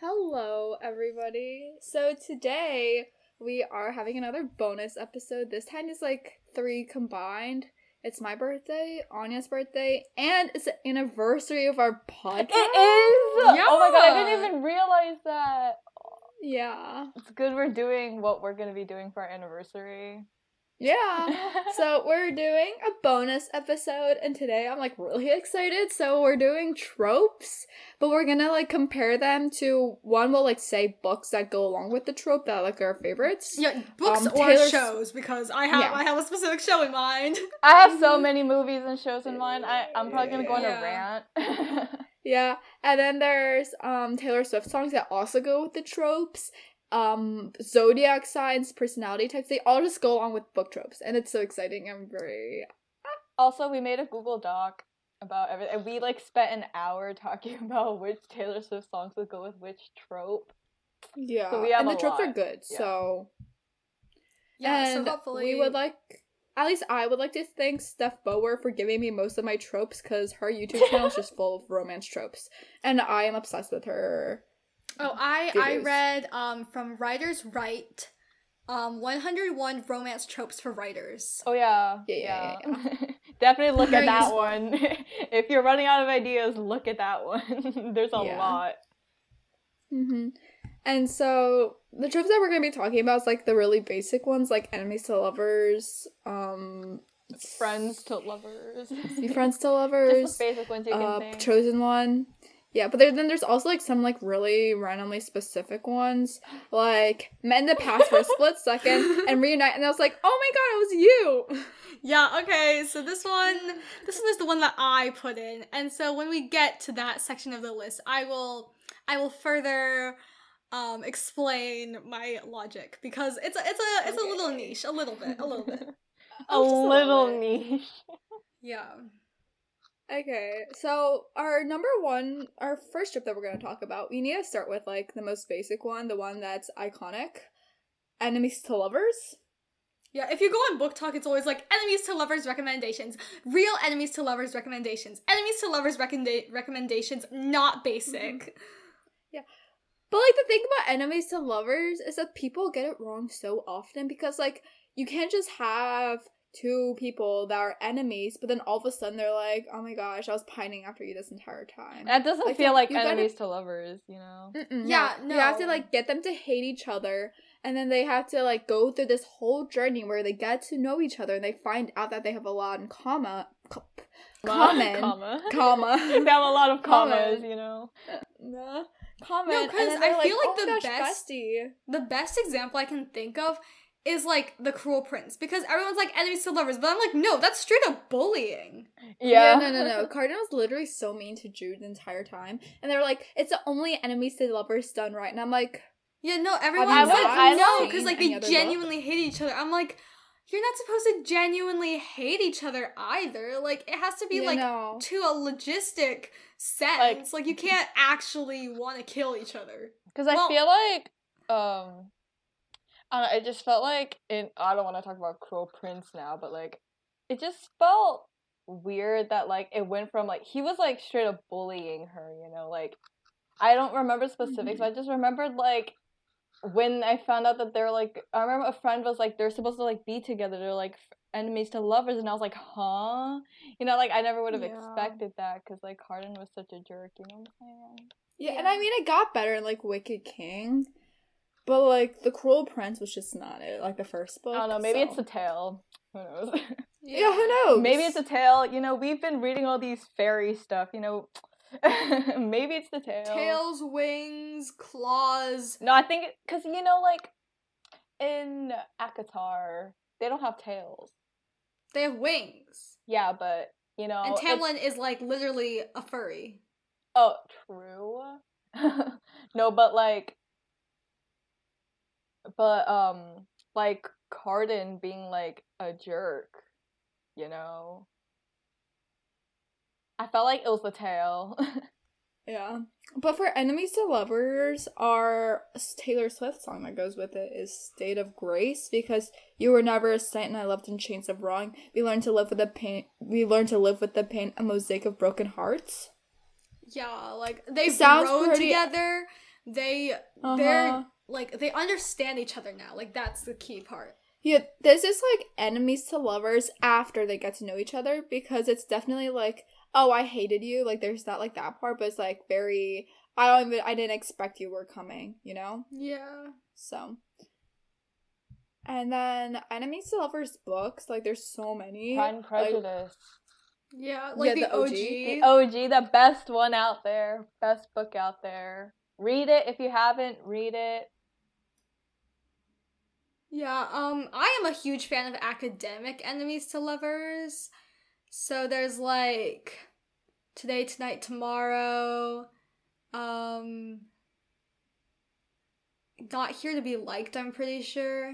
Hello, everybody. So today we are having another bonus episode. This time is like three combined. It's my birthday, Anya's birthday, and it's the anniversary of our podcast. It is. Yeah. Oh my god, I didn't even realize that. Yeah. It's good we're doing what we're gonna be doing for our anniversary. Yeah. So we're doing a bonus episode and today I'm like really excited. So we're doing tropes, but we're gonna like compare them to one will like say books that go along with the trope that are, like our favorites. Yeah, books Um, or Taylor's- shows because I have Yeah. I have a specific show in mind. I have so many movies and shows in mind. I I'm probably gonna go on Yeah. a rant. Yeah, and then there's um Taylor Swift songs that also go with the tropes. Um zodiac signs, personality types, they all just go along with book tropes, and it's so exciting. I'm very also, we made a Google Doc about everything. And we like spent an hour talking about which Taylor Swift songs would go with which trope. yeah. So we have and the a tropes are good. Yeah. So Yeah, and so hopefully we would like at least I would like to thank Steph Bower for giving me most of my tropes because her YouTube channel is just full of romance tropes, and I am obsessed with her. Oh, I I videos. read um from Writers Write, um 101 romance tropes for writers. Oh yeah, Yeah, yeah, Definitely look at that useful. one. if you're running out of ideas, look at that one. There's a Yeah. lot. hmm And so the tropes that we're gonna be talking about is like the really basic ones, like enemies to lovers, um, Friends to lovers. be friends to Just lovers, the basic ones you can uh, think. chosen one. Yeah, but there, then there's also like some like really randomly specific ones, like met in the past for a split second and reunite, and I was like, oh my god, it was you. Yeah, okay, so this one this one is the one that I put in. And so when we get to that section of the list, I will I will further um explain my logic because it's a it's a it's a little niche, a little bit, a little bit. a Oh, a little little bit. niche. Yeah. Okay, so our number one, our first trip that we're gonna talk about, we need to start with like the most basic one, the one that's iconic, enemies to lovers. Yeah, if you go on BookTok, it's always like enemies to lovers recommendations, real enemies to lovers recommendations, enemies to lovers recommenda- recommendations, not basic. Mm-hmm. Yeah. But like the thing about enemies to lovers is that people get it wrong so often because like you can't just have two people that are enemies, but then all of a sudden they're like, "Oh my gosh, I was pining after you this entire time." That doesn't Like, feel like you gotta- enemies to lovers, you know. Mm-mm, Yeah, no. You have to like get them to hate each other, and then they have to like go through this whole journey where they get to know each other and they find out that they have a lot in common. Co- common. comma. comma. they have a lot of commas, Common. you know. Nah, common. No, and 'cause then I they're feel like "Oh the gosh, best- bestie." The best example I can think of is like the Cruel Prince because everyone's like enemies to lovers, but I'm like, no, that's straight up bullying. Yeah. no, no, no. Cardan was literally so mean to Jude the entire time, and they were like, "It's the only enemies to lovers done right," and I'm like, Yeah, no, everyone's I like, would- I no, because like they other book? genuinely hate each other. I'm like, you're not supposed to genuinely hate each other either. Like it has to be you like know. to a logistic sense. Like, you can't actually want to kill each other. Because I feel like, um, I, it just felt like in. I don't want to talk about Cruel Prince now, but like, it just felt weird that like it went from like he was like straight up bullying her, you know, like I don't remember specifics. but I just remembered like when I found out that they're like I remember a friend was like they're supposed to like be together. They're like enemies to lovers, and I was like, huh? You know, like I never would have Yeah. expected that because like Harden was such a jerk. You know what I'm saying? Yeah, and I mean, it got better in like Wicked King, but like the Cruel Prince was just not it. Like the first book. I don't know. Maybe it's so- the tale. Who knows? Yeah, who knows? maybe it's a tale. You know, we've been reading all these fairy stuff. You know, maybe it's the tale. Tails, wings, claws. No, I think because you know, like in ACOTAR, they don't have tails. They have wings. Yeah, but you know, and Tamlin is like literally a furry. Oh, true. no, but like, but um, like Cardan being like a jerk, you know. I felt like it was the tail. Yeah. But for enemies to lovers, our Taylor Swift song that goes with it is State of Grace because you were never a saint and I loved in chains of wrong. We learned to live with the pain we learned to live with the pain, a mosaic of broken hearts. Yeah, like they've Sounds grown pretty- together. they Uh-huh. they're like they understand each other now. Like that's the key part. Yeah, this is like enemies to lovers after they get to know each other because it's definitely like, oh, I hated you. Like, there's not like that part, but it's like very, I don't even, I didn't expect you were coming, you know? Yeah. So. And then enemies to lovers books, like, there's so many. Pride and Like, Yeah, like Yeah, the, the OG. OG. the OG, the best one out there, best book out there. Read it if you haven't. Read it. Yeah, um, I am a huge fan of academic enemies to lovers. So there's like today, tonight, tomorrow. Um, not here to be liked. I'm pretty sure.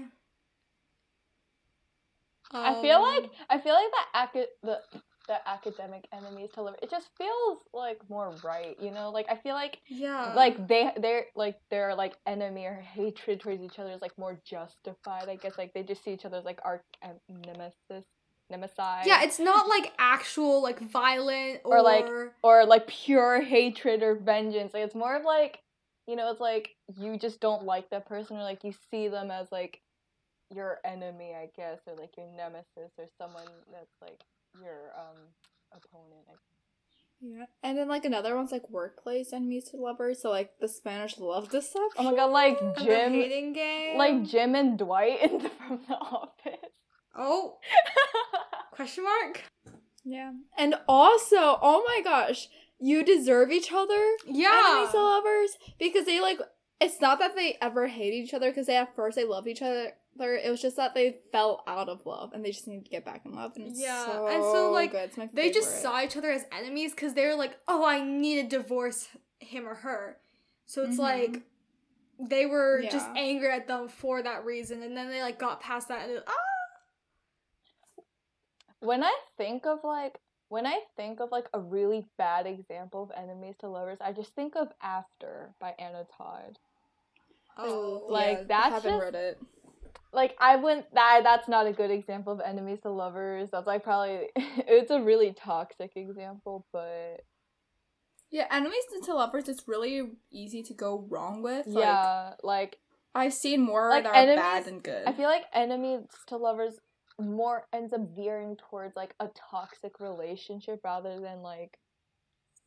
I feel Um, like I feel like the acad the the academic enemies to live. It just feels like more right, you know. Like I feel like yeah, like they they're like their like enemy or hatred towards each other is like more justified. I guess like they just see each other as like arch um, nemesis, nemesis. yeah, it's not like actual like violent or, Or, like, or like pure hatred or vengeance. Like it's more of like you know, it's like you just don't like that person or like you see them as like your enemy, I guess, or like your nemesis or someone that's like your um opponent. Yeah. And then, like, another one's like workplace enemies to lovers. So, like, the Spanish love deception. Oh my god, like Jim hating game. like Jim and Dwight in the, from the office. oh question mark. Yeah. And also, oh my gosh, you deserve each other. Yeah. enemies to lovers because they like it's not that they ever hate each other because they at first they love each other it was just that they fell out of love and they just need to get back in love and it's Yeah, so and so, like, good. It's my They just saw each other as enemies because they were like, "Oh, I need to divorce him or her." So it's Mhm. like they were just angry at them for that reason, and then they like got past that and it, ah, when I think of like when I think of like a really bad example of enemies to lovers, I just think of After by Anna Todd. oh, like, I that's haven't just- read it Like I wouldn't that that's not a good example of enemies to lovers. That's like probably it's a really toxic example, but yeah enemies to lovers it's really easy to go wrong with like, yeah, like i've seen more Like, that are enemies- bad than good I feel like enemies to lovers more ends up veering towards like a toxic relationship rather than like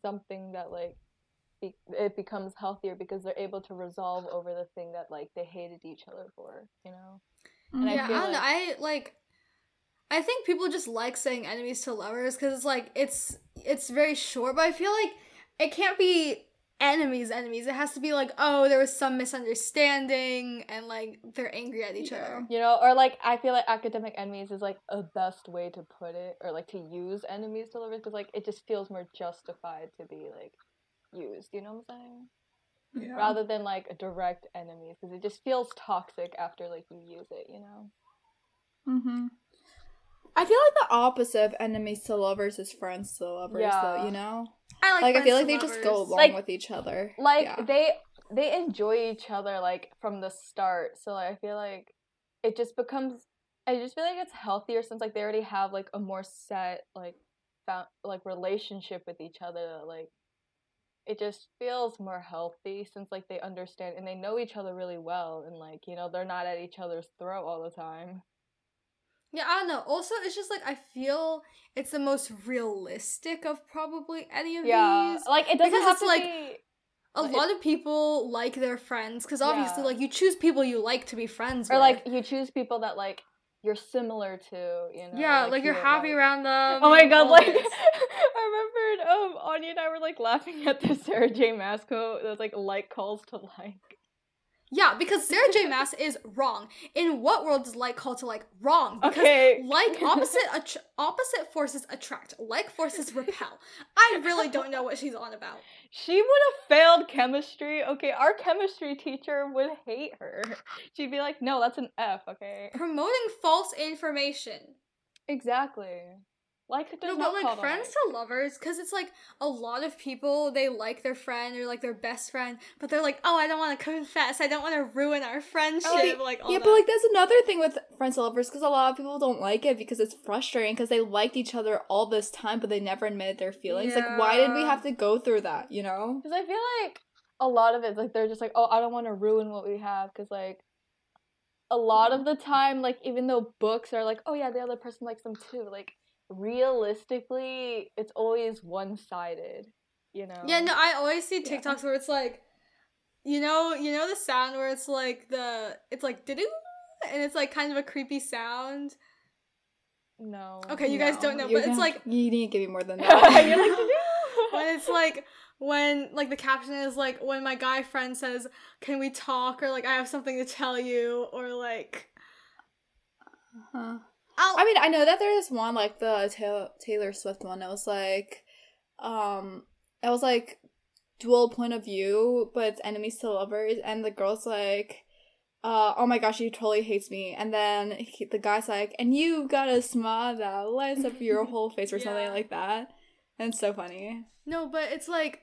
something that like be- it becomes healthier because they're able to resolve over the thing that like they hated each other for, you know. And I yeah, I, feel don't know. I like. I think people just like saying enemies to lovers because it's like it's it's very short, but I feel like it can't be enemies enemies. It has to be like oh there was some misunderstanding and like they're angry at each Yeah. other. You know, or like I feel like academic enemies is like a best way to put it, or like to use enemies to lovers because like it just feels more justified to be like used. You know what I'm saying? Yeah. Rather than like a direct enemies because it just feels toxic after like you use it. You know? mm-hmm i feel like the opposite of enemies to lovers is friends to lovers Yeah. though you know I like. like i feel like they to just go along Like- with each other like yeah. they they enjoy each other like from the start so like, i feel like it just becomes i just feel like it's healthier since like they already have like a more set like found like relationship with each other like it just feels more healthy since like they understand and they know each other really well and like you know they're not at each other's throat all the time Yeah, I don't know. Also, it's just like I feel it's the most realistic of probably any of yeah these. like it doesn't Because have it's to like- be A Like, lot of people like their friends because obviously, Yeah. like you choose people you like to be friends with. or with. like you choose people that like you're similar to you know yeah, like, you you're happy like. around them. Oh my god, like. I remembered um Anya and I were like laughing at the Sarah J. Quote that's like like calls to like. yeah, because Sarah J. Maas is wrong. In what world does like call to like wrong? Because Okay. like opposite att- opposite forces attract, like forces repel. I really don't know what she's on about. She would have failed chemistry. Okay, our chemistry teacher would hate her. She'd be like, "No, that's an F." Okay. Promoting false information. Exactly. Like No, does but not like call to friends to lovers, because it's like a lot of people they like their friend or like their best friend, but they're like, oh, I don't want to confess, I don't want to ruin our friendship. Oh, like, like, all yeah, that. but like that's another thing with friends to lovers because a lot of people don't like it because it's frustrating because they liked each other all this time but they never admitted their feelings. Like, why did we have to go through that? You know? Because I feel like a lot of it like they're just like, oh, I don't want to ruin what we have because like a lot of the time, like even though books are like, oh yeah, the other person likes them too, like realistically, it's always one sided. You know? Yeah, no, I always see Yeah. TikToks where it's like, you know, you know the sound where it's like the, it's like doo and it's like kind of a creepy sound. No. Okay, you guys don't know, you're but it's gonna- like you need to give me more than that. You're like, when it's like when like the caption is like when my guy friend says, "Can we talk?" or like I have something to tell you, or like Huh. I'll, I mean, I know that there's one like the Taylor, Taylor Swift one. It was like, um, it was like dual point of view, but it's enemies to lovers, and the girl's like, uh, oh my gosh, she totally hates me, and then he, the guy's like, and you got a smile that lights up your whole face or something like that, and it's so funny. no, but it's like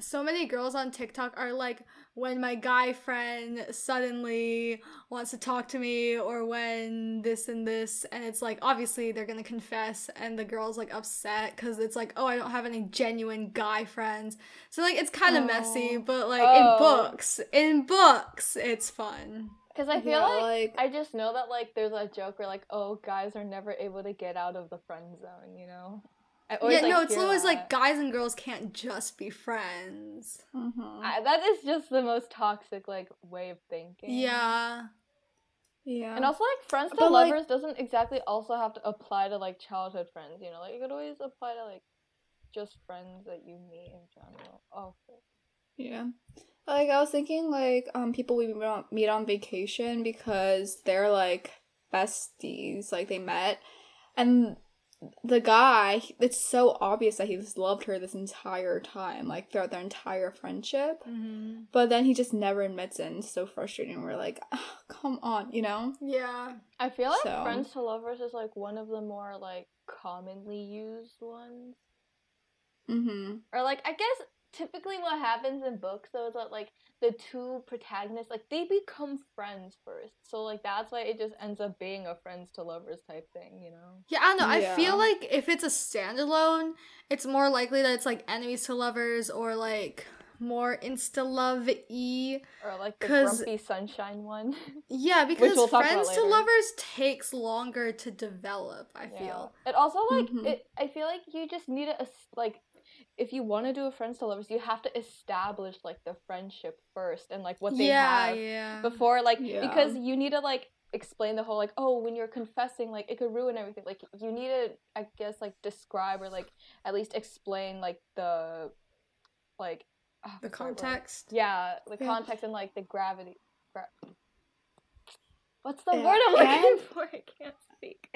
so many girls on TikTok are like when my guy friend suddenly wants to talk to me or when this and this and it's like obviously they're going to confess and the girl's like upset cuz it's like oh I don't have any genuine guy friends. So like it's kind of messy, Oh. but like Oh. in books, in books it's fun. Because I feel Yeah, like, like- I just know that like there's a joke where like oh guys are never able to get out of the friend zone, you know. I always, yeah, like, no, it's hear always like guys and girls can't just be friends. Mm-hmm. I, that is just the most toxic like way of thinking. Yeah. yeah, And also like friends to But, like- lovers doesn't exactly also have to apply to like childhood friends, you know. Like it could always apply to like just friends that you meet in general. Oh, okay. Yeah. Like I was thinking like um people we meet on, meet on vacation because they're like besties, like they met and the guy, it's so obvious that he's loved her this entire time, like throughout their entire friendship. Mm-hmm. But then he just never admits it and it's so frustrating. We're like, "Ah, come on, you know? Yeah. I feel like So- friends to lovers is like one of the more like commonly used ones. Mm-hmm. Or like I guess typically what happens in books though is that like the two protagonists like they become friends first. So like that's why it just ends up being a friends to lovers type thing, you know? Yeah, I don't know. I feel like if it's a standalone, it's more likely that it's like enemies to lovers or like more insta love y. Or like the 'Cause- grumpy sunshine one. Yeah, because we'll friends to lovers takes longer to develop. I Yeah. feel. It also like Mhm. it. I feel like you just need a like if you want to do a friends to lovers, you have to establish like the friendship first and like what they yeah, have yeah. before like Yeah. because you need to like explain the whole like oh when you're confessing like it could ruin everything like you need to I guess like describe or like at least explain like the like oh, the what's word? context. yeah the Yeah. context and like the gravity gra- what's the Yeah, word I'm looking for I can't speak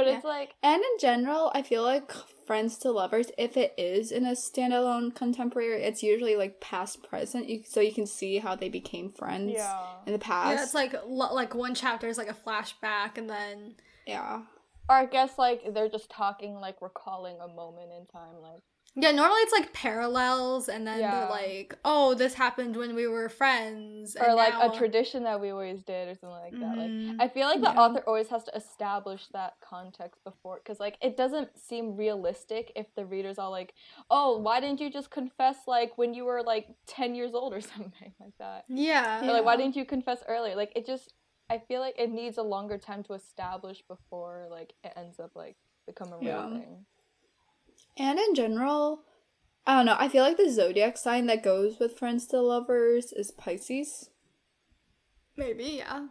but Yeah. it's like And in general, I feel like friends to lovers, if it is in a standalone contemporary, it's usually like past present, you, so you can see how they became friends yeah in the past. Yeah, it's like lo- like one chapter is like a flashback, and then yeah. or I guess like they're just talking like recalling a moment in time like yeah, normally it's like parallels, and then Yeah. they're like, oh, this happened when we were friends, or and like now- a tradition that we always did or something like that like Mhm. I feel like the Yeah. author always has to establish that context before, because like it doesn't seem realistic if the reader's all like, "Oh, why didn't you just confess like when you were like ten years old or something like that?" yeah, Or like, "Why didn't you confess earlier?" Like it just, I feel like it needs a longer time to establish before like it ends up like become a real Yeah. thing. And in general, I don't know, I feel like the zodiac sign that goes with friends to lovers is Pisces. maybe, yeah.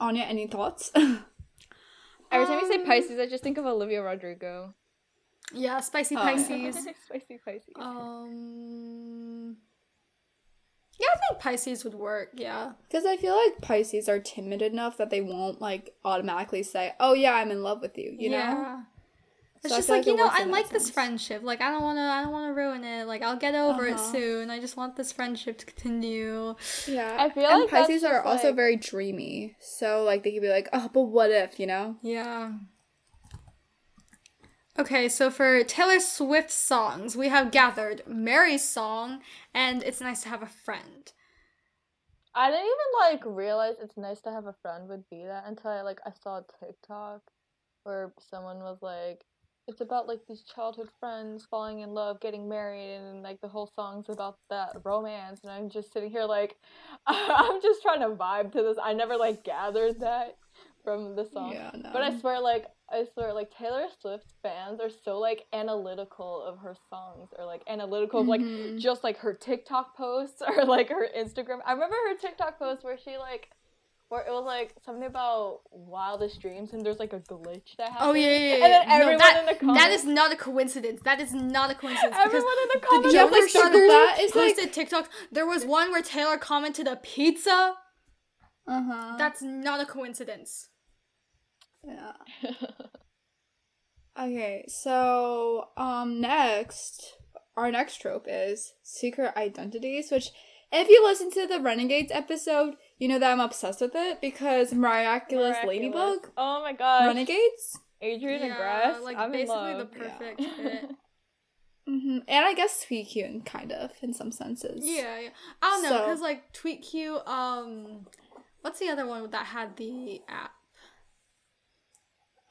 Anya, any thoughts? Every time you say Um, Pisces, I just think of Olivia Rodrigo. Yeah, spicy Oh, yeah. Pisces. Spicy Pisces. um, yeah, I think Pisces would work. Yeah, Because I feel like Pisces are timid enough that they won't like automatically say, "Oh yeah, I'm in love with you," you know. Yeah. It's So just like, like you know, I like this sense. friendship. Like I don't want to, I don't want to ruin it. Like I'll get over it Uh-huh. soon. I just want this friendship to continue. Yeah, I feel and like Pisces are just, also like- very dreamy, so like they could be like, "Oh, but what if?" You know. Yeah. Okay, so for Taylor Swift songs, we have gathered Mary's song and It's Nice to Have a Friend. I didn't even like realize it's nice to have a friend would be that until I like I saw a TikTok where someone was like it's about like these childhood friends falling in love, getting married, and like the whole song's about that romance. And I'm just sitting here like, I'm just trying to vibe to this. I never like gathered that from the song. Yeah, no. But I swear, like, I swear, like, Taylor Swift fans are so, like, analytical of her songs, or, like, analytical of, like, Mhm. just, like, her TikTok posts, or, like, her Instagram. I remember her TikTok post where she, like, where it was, like, something about wildest dreams, and there's, like, a glitch that happened. Oh yeah, yeah, yeah. And then yeah. everyone that, in the comments. that is not a coincidence. That is not a coincidence. Everyone in the the comments. Yeah, was, for like, sure, sugar- that is, like- posted TikToks. There was one where Taylor commented a pizza. Uh-huh. That's not a coincidence. yeah. Okay, so um next our next trope is secret identities, which if you listen to the Renegades episode, you know that I'm obsessed with it because Miraculous, Miraculous. Ladybug Oh my god. Renegades. Adrien and Yeah, Grass. like I'm in basically the perfect Yeah. fit. hmm And I guess Tweet Cute, kind of, in some senses. Yeah, yeah. I don't know, So- because like Tweet Cute, um, what's the other one that had the app?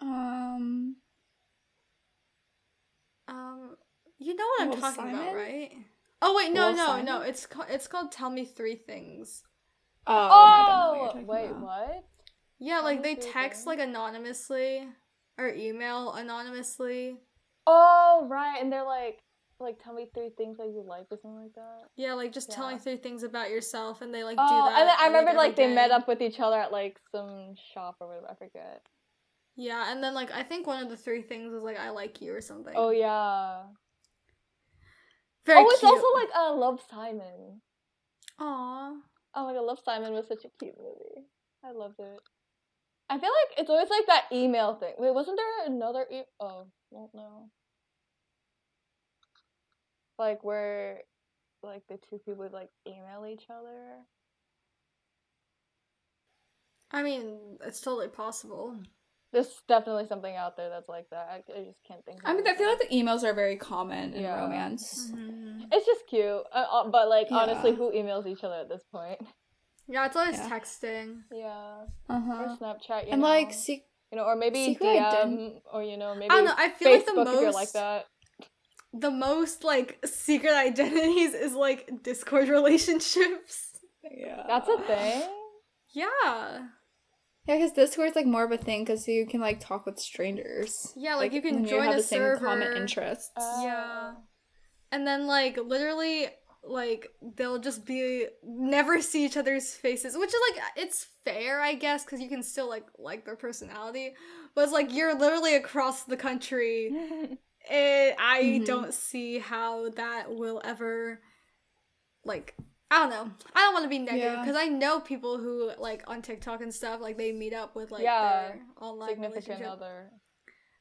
Um. Um, you know what I'm Love talking about, right? Oh wait, no, Love no, Simon? no. It's called it's called Tell Me Three Things. Oh, I don't know what you're Oh, wait, about. what? Yeah, Tell like they text Things? like anonymously or email anonymously. Oh, right. And they're like, like, tell me three things that you like or something like that. Yeah, like just tell me three things about yourself, and they like Oh, do that. and then I remember like, every they met up with each other at like some shop or whatever. I forget. Yeah, and then like I think one of the three things was like I like you or something. Oh yeah. very oh, it's cute. also like uh, Love Simon. Aw. Oh my god, Love Simon was such a cute movie. I loved it. I feel like it's always like that email thing. Wait, wasn't there another e- oh, don't know. Like where like the two people would like email each other. I mean, it's totally possible. There's definitely something out there that's like that. I, I just can't think. Of I mean, I feel like the emails are very common in Yeah. romance. Mhm. it's just cute. Uh, uh, but like honestly, who emails each other at this point? Yeah, it's always Yeah. texting. Yeah, Uh-huh. or. Snapchat. You And know? like, see, you know, or maybe DM, ident- or you know, maybe I don't know. I feel Facebook like the if you're most like that. the most like secret identities is like Discord relationships. yeah, That's a thing. Yeah. Yeah, because Discord's like more of a thing because you can like talk with strangers. Yeah, like, you can when join have a the same common server. interests. Yeah. Oh. And then like literally like they'll just be never see each other's faces, which is like it's fair, I guess, cuz you can still like like their personality. But it's like you're literally across the country. It, I Mhm. don't see how that will ever like I don't know. I don't want to be negative Yeah. because I know people who like on TikTok and stuff like they meet up with like Yeah, their online Significant other.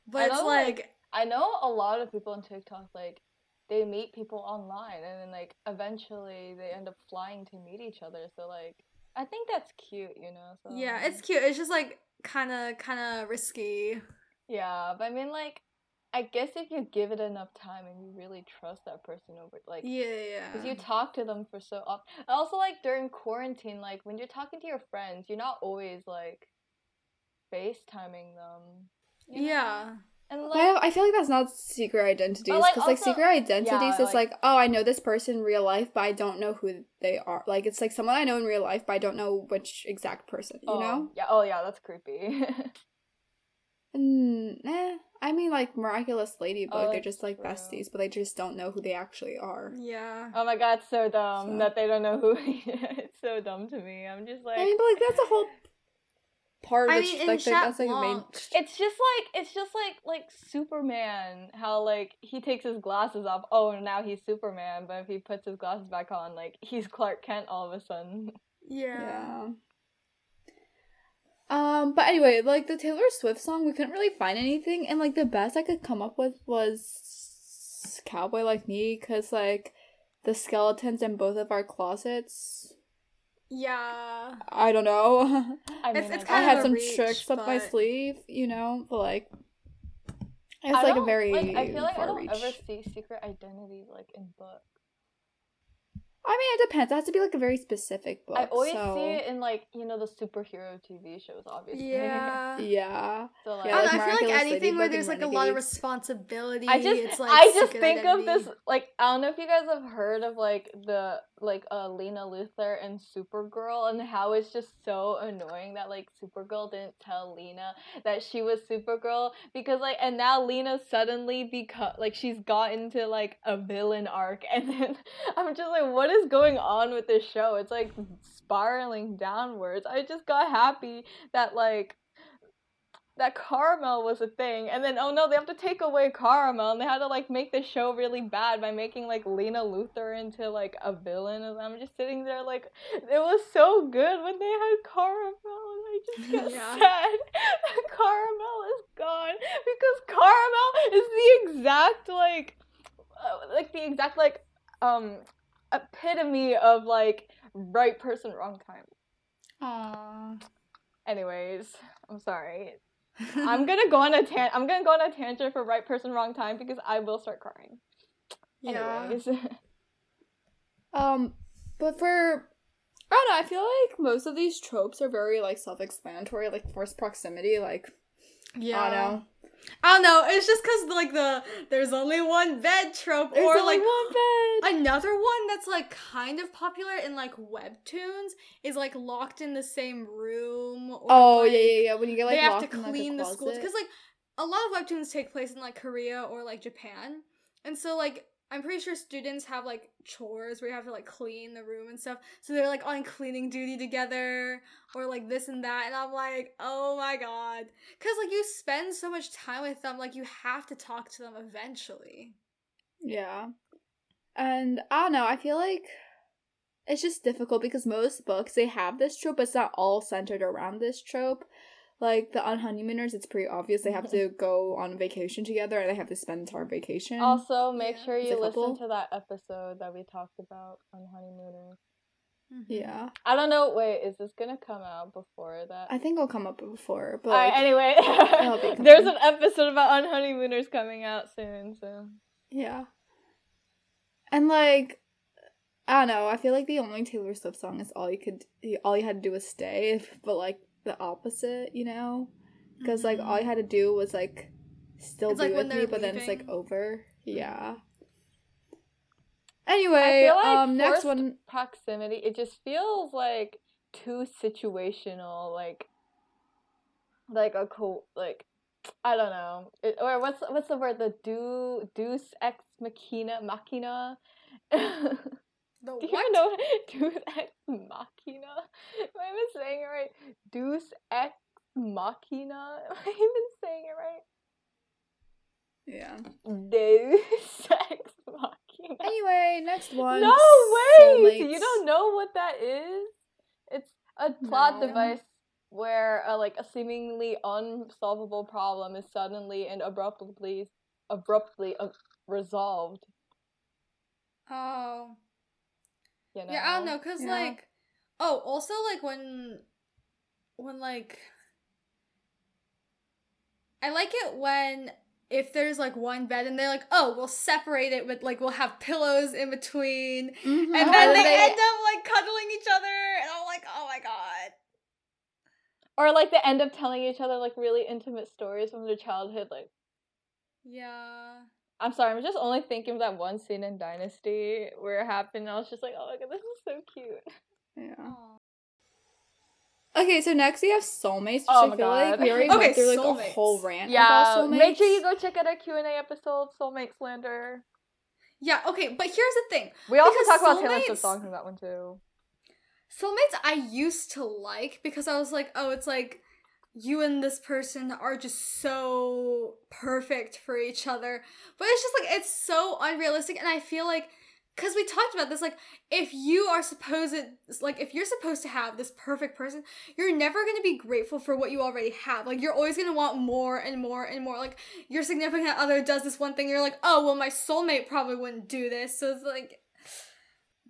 But I it's know, like, like, I know a lot of people on TikTok like they meet people online and then like eventually they end up flying to meet each other. So like I think that's cute, you know. So yeah, it's cute. It's just like kind of kind of risky. yeah, but I mean like I guess if you give it enough time and you really trust that person over like Yeah, yeah. Because you talk to them for so often. Also, like during quarantine, like when you're talking to your friends, you're not always like FaceTiming them. you know? yeah. And like, I, I feel like that's not secret identities because like, like, secret identities yeah, is like- like oh I know this person in real life but I don't know who they are like it's like someone I know in real life but I don't know which exact person you oh, know Yeah. Oh, yeah. That's creepy. mm, eh, I mean like miraculous ladybug Oh, they're just like true. besties but they just don't know who they actually are Yeah. oh my god, so dumb So- that they don't know who. he is. it's so dumb to me. I'm just like. I mean but like that's a whole part of I mean, sh- in like the- that's like the main it's just like it's just like like Superman. How like he takes his glasses off. Oh, now he's Superman. But if he puts his glasses back on, like he's Clark Kent all of a sudden. yeah. Yeah. Um, but anyway, like the Taylor Swift song, we couldn't really find anything, and like the best I could come up with was "Cowboy Like Me" because like the skeletons in both of our closets. Yeah. I don't know. I mean, it's I kind had of a some reach, tricks up my sleeve, you know, but like it's I like a very like, I feel like I don't reach. ever see secret identities like in books. I mean, it depends. It has to be like a very specific book. I always so- see it in like you know the superhero TV shows, obviously. Yeah. Yeah. so like, Yeah, I, like know, I feel like anything where there's and like a lot of responsibility. I just it's like I just think of identity. this like I don't know if you guys have heard of like the like uh Lena Luthor and Supergirl and how it's just so annoying that like Supergirl didn't tell Lena that she was Supergirl because like and now Lena suddenly become like she's got into like a villain arc and then I'm just like what is going on with this show? It's like spiraling downwards. I just got happy that like that Karamel was a thing and then oh no they have to take away Karamel and they had to like make the show really bad by making like lena luthor into like a villain and i'm just sitting there like it was so good when they had Karamel and i just get Yeah. sad that Karamel is gone because Karamel is the exact like uh, like the exact like um epitome of like right person wrong time Aww. anyways i'm sorry I'm gonna go on a tan. I'm gonna go on a tangent for right person, wrong time because I will start crying. yeah. Anyways, Um, but for I don't know. I feel like most of these tropes are very like self-explanatory. Like forced proximity. Like Yeah. I don't know. I don't know. It's just because like the there's only one bed trope, There's or only like one bed. another one that's like kind of popular in like webtoons is like locked in the same room. Or, oh like, yeah, yeah, yeah. When you get like they have to in, like, clean the schools because like a lot of webtoons take place in like Korea or like Japan, and so like I'm pretty sure students have like chores where you have to like clean the room and stuff. So they're like on cleaning duty together or like this and that, and I'm like, oh my god, because like you spend so much time with them, like you have to talk to them eventually. Yeah. And I don't know, I feel like it's just difficult because most books they have this trope, but it's not all centered around this trope. Like the Unhoneymooners, it's pretty obvious they have to mm-hmm. go on vacation together and they have to spend entire vacation. also make Yeah. sure you listen couple. to that episode that we talked about Unhoneymooners. Mm-hmm. yeah. I don't know. Wait, is this gonna come out before that? I think it'll come up before, but Alright, like, anyway, there's an episode about Unhoneymooners coming out soon. So yeah. And like I don't know, I feel like the only Taylor Swift song is all you could all you had to do was stay, but like the opposite, you know? Because like all you had to do was like still Mm-hmm. It's be like with me, they're but then it's like leaving. over. Yeah. Anyway, like um, next one. proximity, it just feels like too situational. Like, like a cool like. I don't know, it, or what's what's the word? The do deus ex machina machina. The Do you what? even know Deus ex machina? Am I even saying it right? Deus ex machina? Am I even saying it right? Yeah. Deus ex machina. Anyway, next one. No way! You don't know what that is? It's a plot No. device where a, like a seemingly unsolvable problem is suddenly and abruptly abruptly uh, resolved. Oh. You know? Yeah, I don't know, cause Yeah. like, oh, also like when, when like, I like it when if there's like one bed and they're like, oh, we'll separate it with like we'll have pillows in between, Mhm. and Oh, then they, they- end up like cuddling each other, and I'm like, oh my god. Or like they end up telling each other like really intimate stories from their childhood. Like, Yeah. I'm sorry, I'm just only thinking of that one scene in Dynasty where it happened. And I was just like, oh my god, this is so cute. Yeah. Aw. Okay, so next we have soulmates, which Oh I my feel like God. we already Okay, went through like a whole rant Yeah, about soulmates. make sure you go check out our Q and A episode, Soulmate Slander. Yeah. Okay, but here's the thing. We also Because talk about Taylor soulmates- Swift songs in that one too. Soulmates I used to like because I was like, oh, it's like you and this person are just so perfect for each other. But it's just like it's so unrealistic and I feel like cuz we talked about this like if you are supposed like if you're supposed to have this perfect person, you're never going to be grateful for what you already have. Like you're always going to want more and more and more. Like your significant other does this one thing, you're like, "Oh, well my soulmate probably wouldn't do this." So it's like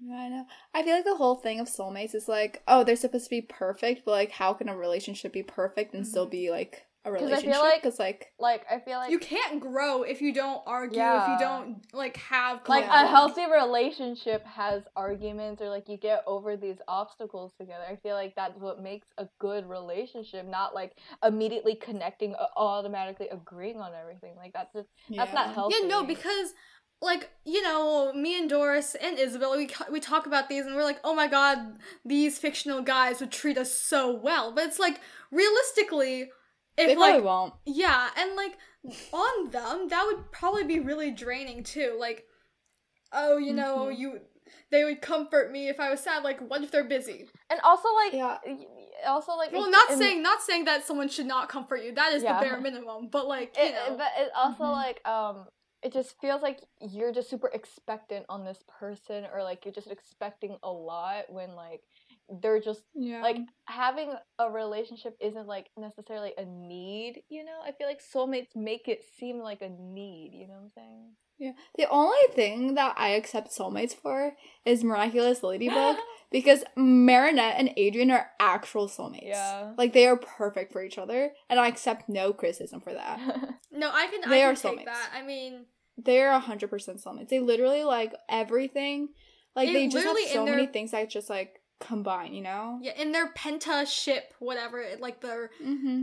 Yeah, I know. I feel like the whole thing of soulmates is like, oh, they're supposed to be perfect, but like, how can a relationship be perfect and still Mhm. be like a I feel relationship like- because like Like I feel like you can't grow if you don't argue, if you don't like have like a healthy relationship has arguments or like you get over these obstacles together. I feel like that's what makes a good relationship, not like immediately connecting, uh, automatically agreeing on everything. Like that's just that's not yeah. healthy. Yeah, no, because like you know, me and Doris and Isabel, we we talk about these and we're like, oh my god, these fictional guys would treat us so well, but it's like realistically, if they probably like won't. yeah, and like on them, that would probably be really draining too. Like, oh, you know, Mhm. you they would comfort me if I was sad. Like, what if they're busy? and also like Yeah. y- y- also like Well, not saying not saying that someone should not comfort you. That is Yeah. the bare minimum. But like, you it, know, but it also Mhm. like um it just feels like you're just super expectant on this person or like you're just expecting a lot when like they're just Yeah. like having a relationship isn't like necessarily a need you know i feel like soulmates make it seem like a need you know what i'm saying yeah. The only thing that I accept soulmates for is Miraculous Ladybug because Marinette and Adrien are actual soulmates. Yeah. Like they are perfect for each other, and I accept no criticism for that. no, I can They I are can take soulmates. that. I mean, They're hundred percent soulmates. They literally like everything. Like they just have so their- many things that just like combine. You know. yeah, in their penta ship, whatever, like their Mm-hmm.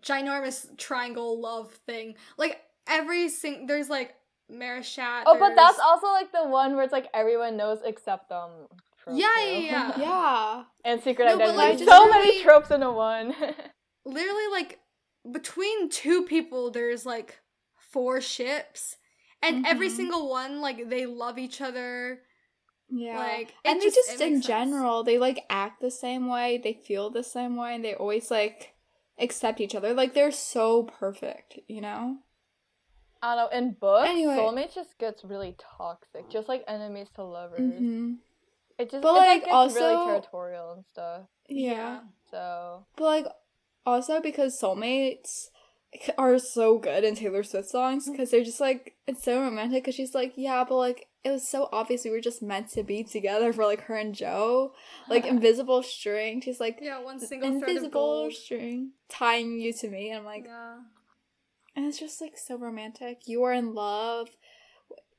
ginormous triangle love thing, like every sing, there's like MariChat. oh but that's also like the one where it's like everyone knows except them Yeah, yeah, yeah. Yeah. and secret No, but, identity like, so many really- tropes into one literally like between two people there's like four ships and every Mhm. single one like they love each other Yeah. like and they just in sense. general they like act the same way they feel the same way and they always like accept each other like they're so perfect you know i don't know in books Anyway. soulmates just gets really toxic just like enemies to lovers hmm it just But, it, like, like, gets also- really territorial and stuff yeah. so but like also because soulmates are so good in taylor swift songs because they're just like it's so romantic because she's like yeah but like it was so obvious we were just meant to be together for like her and joe like invisible string she's like yeah one single thread of invisible string tying you to me and i'm like yeah And it's just like so romantic. You are in love.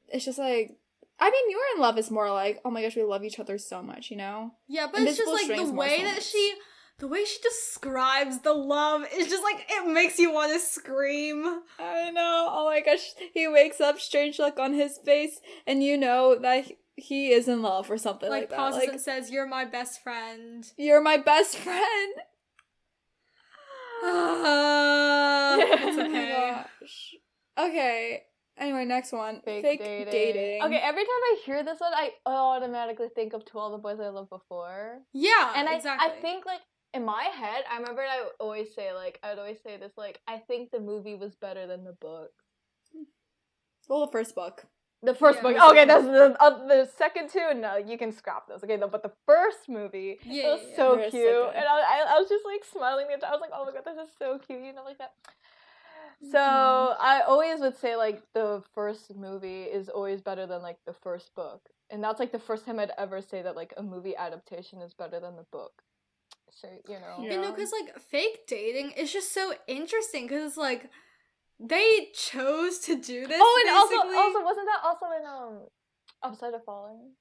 It's just like I mean, you are in love is more like, oh my gosh, we love each other so much, you know? yeah but it's just like the way that she the way she describes the love is just like it makes you want to scream I know. Oh my gosh. He wakes up, strange look on his face, and you know that he- he is in love or something like, like that. pauses Like, and says you're my best friend you're my best friend. it's Oh my okay gosh. Okay. Anyway, next one. Fake, Fake, dating. dating. Okay, every time I hear this one, I automatically think of To All the Boys I Loved Before. yeah And I, exactly I think, like, in my head, I remember I would always say, like, I would always say this, like, I think the movie was better than the book. Well, the first book. The first Yeah. book. Okay, that's the, uh, the second two. No, you can scrap those. Okay, no, but the first movie Yeah, it was yeah, yeah. so They're so cute, and I, I, I was just like smiling the entire. I was like, oh my god, this is so cute, you know, like that. So Mm-hmm. I always would say like the first movie is always better than like the first book, and that's like the first time I'd ever say that like a movie adaptation is better than the book. So you know, Yeah. You know, because like fake dating is just so interesting because it's like they chose to do this. oh, and also basically. also wasn't that also in um Upside of Falling?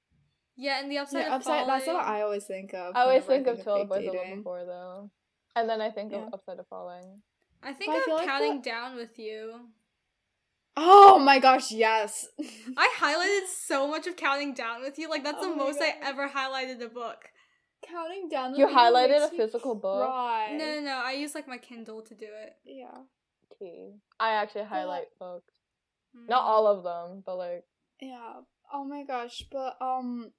yeah, and the upside Yeah, of upside, that's what Falling. I always think of. I always whenever think of To All the fake Boys I Loved dating. Before though, and then I think Yeah. of Upside of Falling. I think But I I'm feel like counting the- down with you. Oh my gosh, yes. I highlighted so much of counting down with you. Like that's Oh the my most I ever highlighted a book. Counting down. You highlighted a me physical book? cry. No, no, no. I use like my Kindle to do it. Yeah. Tea. I actually But- highlight books. Mm. Not all of them, but like Yeah. Oh my gosh, but um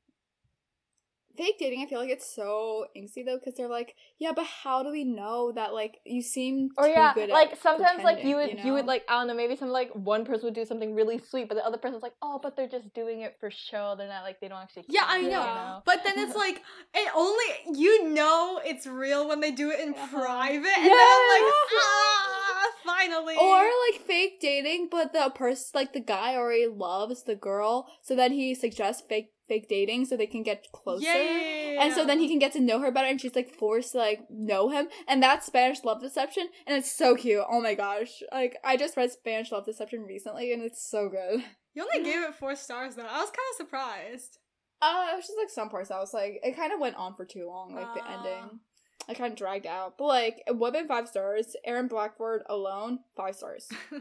fake dating, I feel like it's so angsty though cuz they're like, yeah, but how do we know that like you seem or yeah, good like at sometimes like you would pretending, you, would like I don't know maybe some like one person would do something really sweet, but the other person's like oh but they're just doing it for show. They're not like they don't actually. Yeah, I know. You know? But then it's like it only you know it's real when they do it in Uh-huh. private, and then like ah, finally. Or like fake dating, but the person, like the guy already loves the girl, so then he suggests fake fake dating so they can get closer. Yeah, yeah, yeah, And so then he can get to know her better, and she's like forced to like know him, and that's Spanish love deception, and it's so cute. Oh my gosh! Like I just read Spanish love deception recently, and it's so good. You only gave it four stars though. I was kind of surprised. Uh, it was just like some parts I was like, it kind of went on for too long, like the Ah. ending. I kind of dragged out, but like it would have been five stars. Aaron Blackford alone, five stars.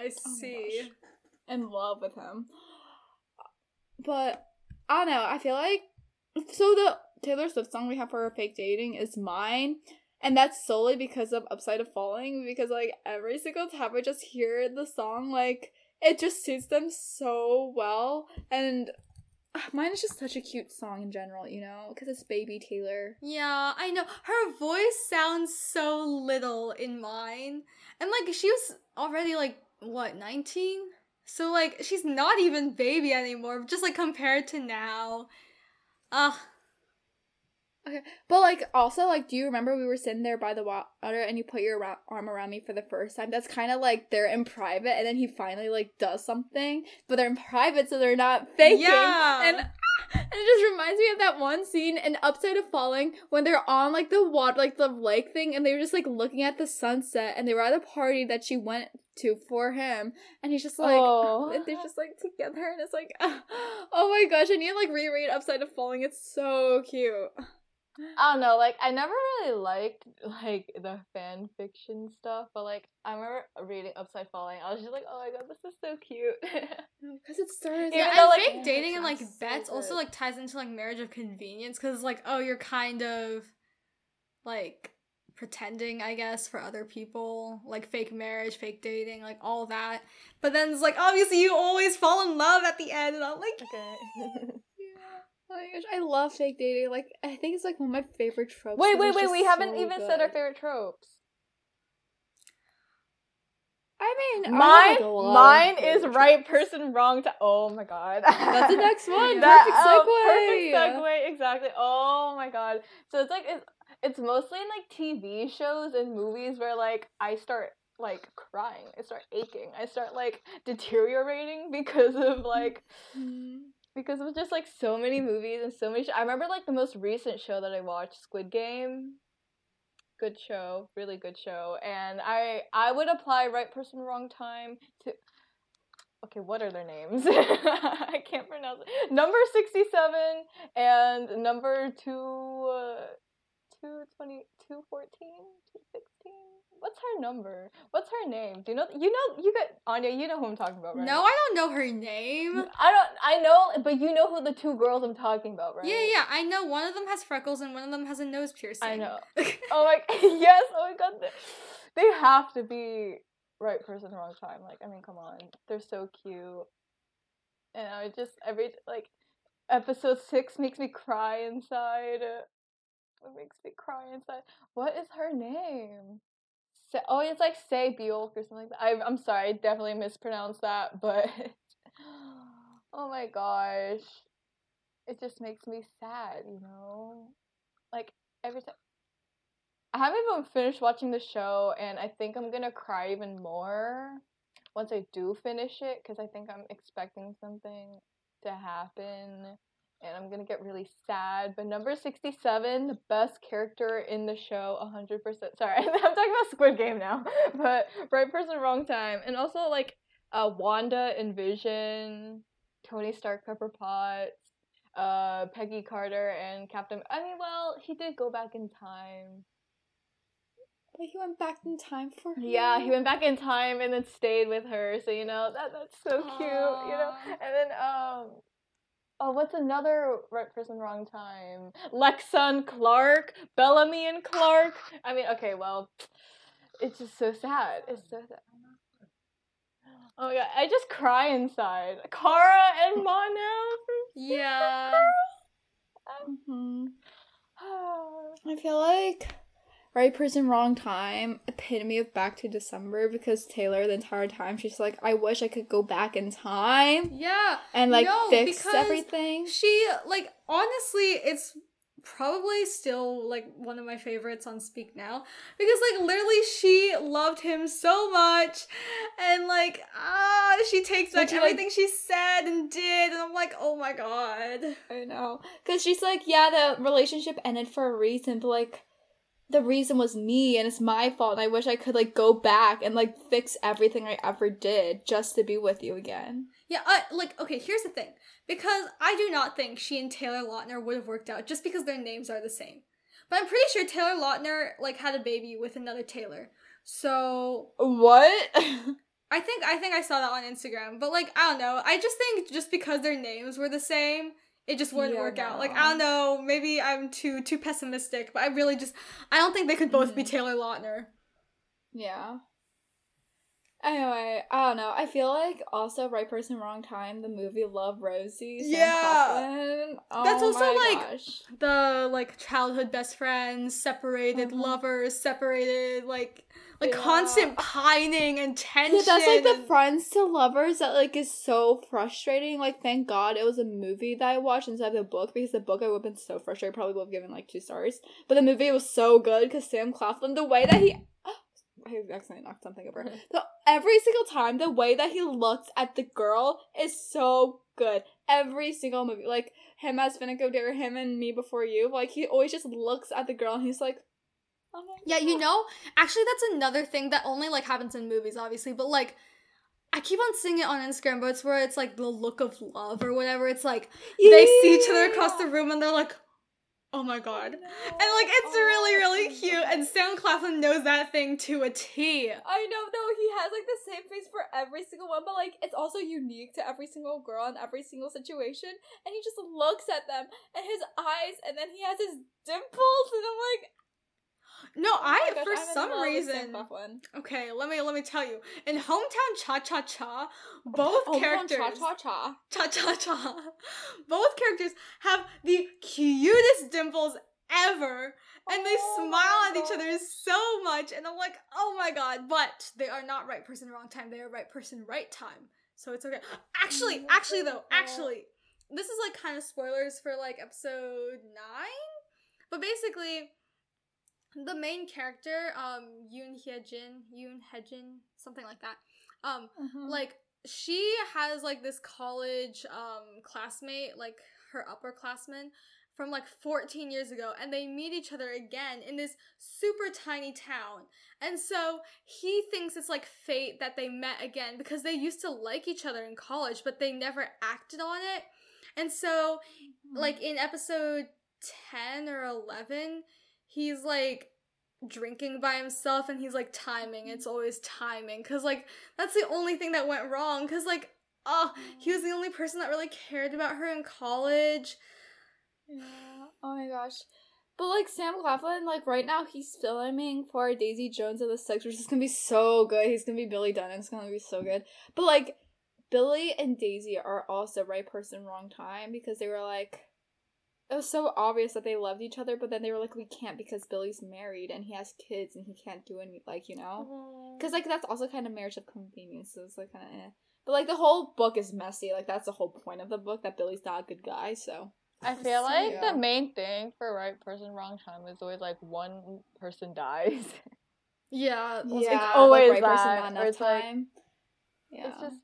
I Oh see. In love with him, but I don't know. I feel like so the Taylor Swift song we have for fake dating is mine. And that's solely because of Upside of Falling, because like every single time I just hear the song, like it just suits them so well. And mine is just such a cute song in general, you know, because it's baby Taylor. Yeah, I know. Her voice sounds so little in mine. And like she was already like what, 19? So like she's not even baby anymore, just like compared to now. Ugh. Okay, but like also like, do you remember we were sitting there by the water and you put your ra- arm around me for the first time? That's kind of like they're in private, and then he finally like does something, but they're in private, so they're not faking. Yeah. and. And it just reminds me of that one scene in Upside of Falling when they're on like the water, like the lake thing, and they were just like looking at the sunset, and they were at a party that she went to for him, and he's just like, Oh. they're just like together, and it's like, oh my gosh, I need to like reread Upside of Falling. It's so cute. I don't know, like I never really liked like the fan fiction stuff, but like I remember reading Upside Falling. I was just like, oh my god, this is so cute. Oh, because it. Even Yeah, though, like, fake dating and like so bets also like ties into like marriage of convenience because like oh you're kind of like pretending I guess for other people like fake marriage, fake dating, like all that. But then it's like obviously you always fall in love at the end, and I'm like okay. Oh my gosh, I love fake dating. Like, I think it's like one of my favorite tropes. Wait, wait, wait. just We haven't so even said our favorite tropes. I mean, Mine, like, a lot of mine is favorite right person, wrong time. Oh my god. That's the next one. That- Perfect oh, perfect segue. Exactly. Oh my god. So it's like it's it's mostly in like TV shows and movies where like I start like crying. I start aching. I start like deteriorating because of like Mm. because of just like so many movies and so many. Sh- I remember like the most recent show that I watched, Squid Game. Good show, really good show, and I I would apply right person wrong time to. Okay, what are their names? I can't pronounce it. Number sixty seven and number two. Uh, 220 214 216 what's her number what's her name do you know you know you got anya you know who i'm talking about right no, I don't know her name. I don't. I know, but you know who the two girls I'm talking about, right? Yeah, yeah, I know one of them has freckles and one of them has a nose piercing. I know. Oh my yes. Oh my god. They, they have to be right person, wrong time. Like, I mean, come on. They're so cute. And I just every like episode six makes me cry inside. It makes me cry inside. What is her name? Sa- oh, it's like Sae-byeok or something like that. I, I'm sorry, I definitely mispronounced that, but oh my gosh, it just makes me sad, you know. Like every time. I haven't even finished watching the show, and I think I'm gonna cry even more once I do finish it because I think I'm expecting something to happen and I'm gonna get really sad. But number 67, the best character in the show, 100%. Sorry, I'm talking about Squid Game now, but right person, wrong time. And also, like, uh, Wanda and Vision, Tony Stark, Pepper Potts, uh, Peggy Carter, and Captain. I mean, well, he did go back in time. But he went back in time for her. Yeah, he went back in time and then stayed with her. So you know that that's so cute. You know, and then um, oh, what's another right person, wrong time? Lexa and Clarke, Bellamy and Clarke. I mean, okay, well, it's just so sad. It's so sad. Oh my god, I just cry inside. Kara and Mon-El. Yeah. hmm I feel like right person, wrong time, epitome of back to December because Taylor the entire time she's like, I wish I could go back in time Yeah. and like No, fix everything. She like honestly, it's probably still like one of my favorites on Speak Now because like literally she loved him so much and like ah she takes back you, like- everything she said and did and I'm like oh my god. I know. Because she's like, yeah, the relationship ended for a reason, but like, the reason was me and it's my fault. And I wish I could like go back and like fix everything I ever did just to be with you again. Yeah, I, like okay, here's the thing. Because I do not think she and Taylor Lautner would have worked out just because their names are the same. But I'm pretty sure Taylor Lautner like had a baby with another Taylor. So What? I think I think I saw that on Instagram, but like I don't know. I just think just because their names were the same, it just wouldn't Yeah, work out. Like. I don't know, maybe I'm too too pessimistic, but I really just I don't think they could both be Mhm. Taylor Lautner. yeah. Anyway, I don't know. I feel like also right person, wrong time. The movie Love Rosie. Sam Yeah. Claflin. That's Oh also, like, gosh. The like childhood best friends, separated Mhm. lovers, separated like like Yeah. constant pining and tension. Yeah, that's like the friends to lovers that like is so frustrating. Like, thank God it was a movie that I watched instead of the book because the book I would have been so frustrated. Probably would have given like two stars. But the movie was so good because Sam Claflin, the way that he, I accidentally knocked something over. Mm-hmm. So every single time, the way that he looks at the girl is so good. Every single movie, like him as Finnick Odair, him and Me Before You, like he always just looks at the girl and he's like, oh Yeah, you know, actually that's another thing that only like happens in movies, obviously, but like I keep on seeing it on Instagram, but it's where it's like the look of love or whatever. It's like they see each other across the room and they're like, oh my god. And like it's really, oh, really cute. And Sam Claflin knows that thing to a T. I know, no, he has like the same face for every single one, but like it's also unique to every single girl in every single situation. And he just looks at them and his eyes, and then he has his dimples, and I'm like, No, oh I gosh, for I'm some love with Sam reason. Okay, let me let me tell you. In Hometown Cha Cha Cha, both Oh, characters Cha Cha Cha. Cha Cha Cha. Both characters have the cutest dimples ever. And they Oh smile at each other so much. And I'm like, oh my god. But they are not right person, wrong time. They are right person, right time. So it's okay. Actually, actually though, actually, this is like kind of spoilers for like episode nine. But basically, the main character, um, Yoon Hye Jin, Yoon Hye Jin, something like that. Um, Mm-hmm. like she has like this college um classmate like her upperclassman from like 14 years ago and they meet each other again in this super tiny town and so he thinks it's like fate that they met again because they used to like each other in college but they never acted on it and so like in episode 10 or 11 he's like drinking by himself and he's like timing it's mm-hmm. always timing because like that's the only thing that went wrong because like oh he was the mm. only person that really cared about her in college Yeah. Oh my gosh. But like Sam Claflin, like right now he's filming for Daisy Jones and the Six, which is gonna be so good. He's gonna be Billy Dunne. It's gonna be so good. But like Billy and Daisy are also right person, wrong time because they were like it was so obvious that they loved each other, but then they were like, we can't because Billy's married and he has kids and he can't do any like you know. Because like that's also kind of marriage of convenience, so it's like kind of eh. But like the whole book is messy. Like that's the whole point of the book that Billy's not a good guy. So I feel like Yeah. the main thing for right person, wrong time is always like one person dies. yeah like, yeah, always like, right person, that, not enough it's like- time. yeah, It's just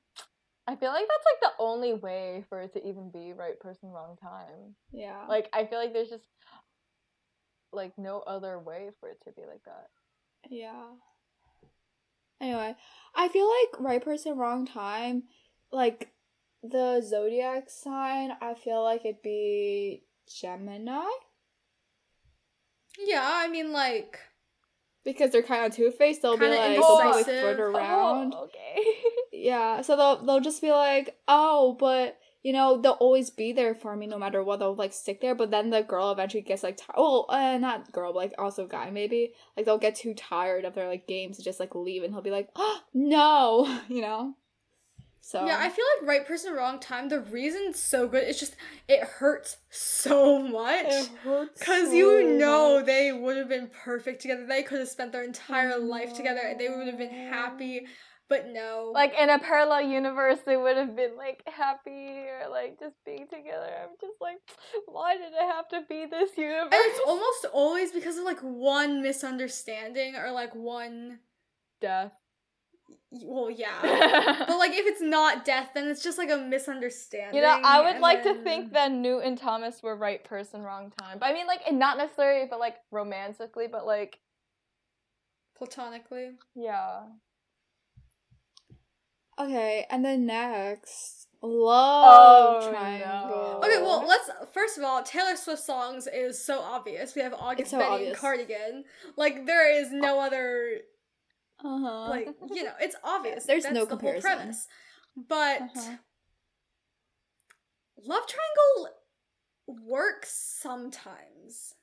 I feel like that's like the only way for it to even be right person, wrong time. yeah. Like I feel like there's just like no other way for it to be like that. Yeah. Anyway, I feel like right person, wrong time. Like the zodiac sign, I feel like it'd be Gemini yeah i mean like because they're kind of two faced. They'll be Kinda like they'll probably indecisive. flirt around. Oh, okay. Yeah, so they'll they'll just be like, oh, but you know they'll always be there for me no matter what. They'll like stick there, but then the girl eventually gets like, ti- oh, uh, not girl, but like also guy maybe. Like they'll get too tired of their like games and just like leave, and he'll be like, oh no, you know. So yeah i feel like right person wrong time the reason it's so good it's just it hurts so much it hurts Cause so you know much. they would have been perfect together. They could have spent their entire I life together. and They would have been happy. but no. Like in a parallel universe, they would have been like happy or like just being together. I'm just like, why did it have to be this universe? and it's almost always because of like one misunderstanding or like one death. Well yeah but like if it's not death then it's just like a misunderstanding You know, I would and like to think that Newt and Thomas were right person, wrong time. But I mean, like, and not necessarily, but like romantically, but like, platonically yeah. Okay, and then next, oh, love Oh, triangle. no. okay well let's first of all taylor swift songs is so obvious we have august so betty obvious. and cardigan like there is no other Uh huh. like you know it's obvious There's That's no the whole comparison. premise but Uh-huh. love triangle works sometimes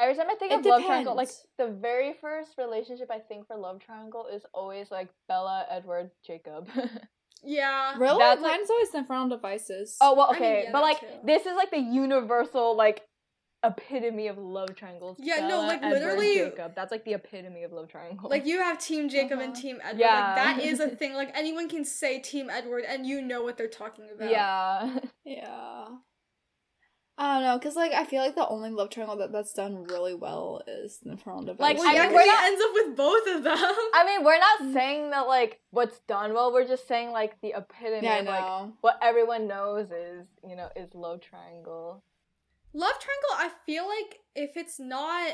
Every time I think It of love triangle, like the very first relationship I think for love triangle is always like Bella, Edward, Jacob. yeah Really? That's, like- Mine's always Infernal Devices. oh well, I mean, okay, yeah, but like too. this is like the universal like epitome of love triangles. Yeah, no, like, Edward, literally- Jacob. That's like the epitome of love triangle. Like you have Team Jacob and Uh-huh. Team Edward. Yeah. Like that is a thing. Like anyone can say Team Edward and you know what they're talking about. yeah, Yeah. I don't know, cause like I feel like the only love triangle that that's done really well is the Infernal Devices. Like, Well, yeah, mean, 'cause we're he not- ends up with both of them. I mean we're not Mm. saying that like what's done well. We're just saying like the epitome yeah, I of like know. what everyone knows is you know is love triangle. Love Triangle, I feel like if it's not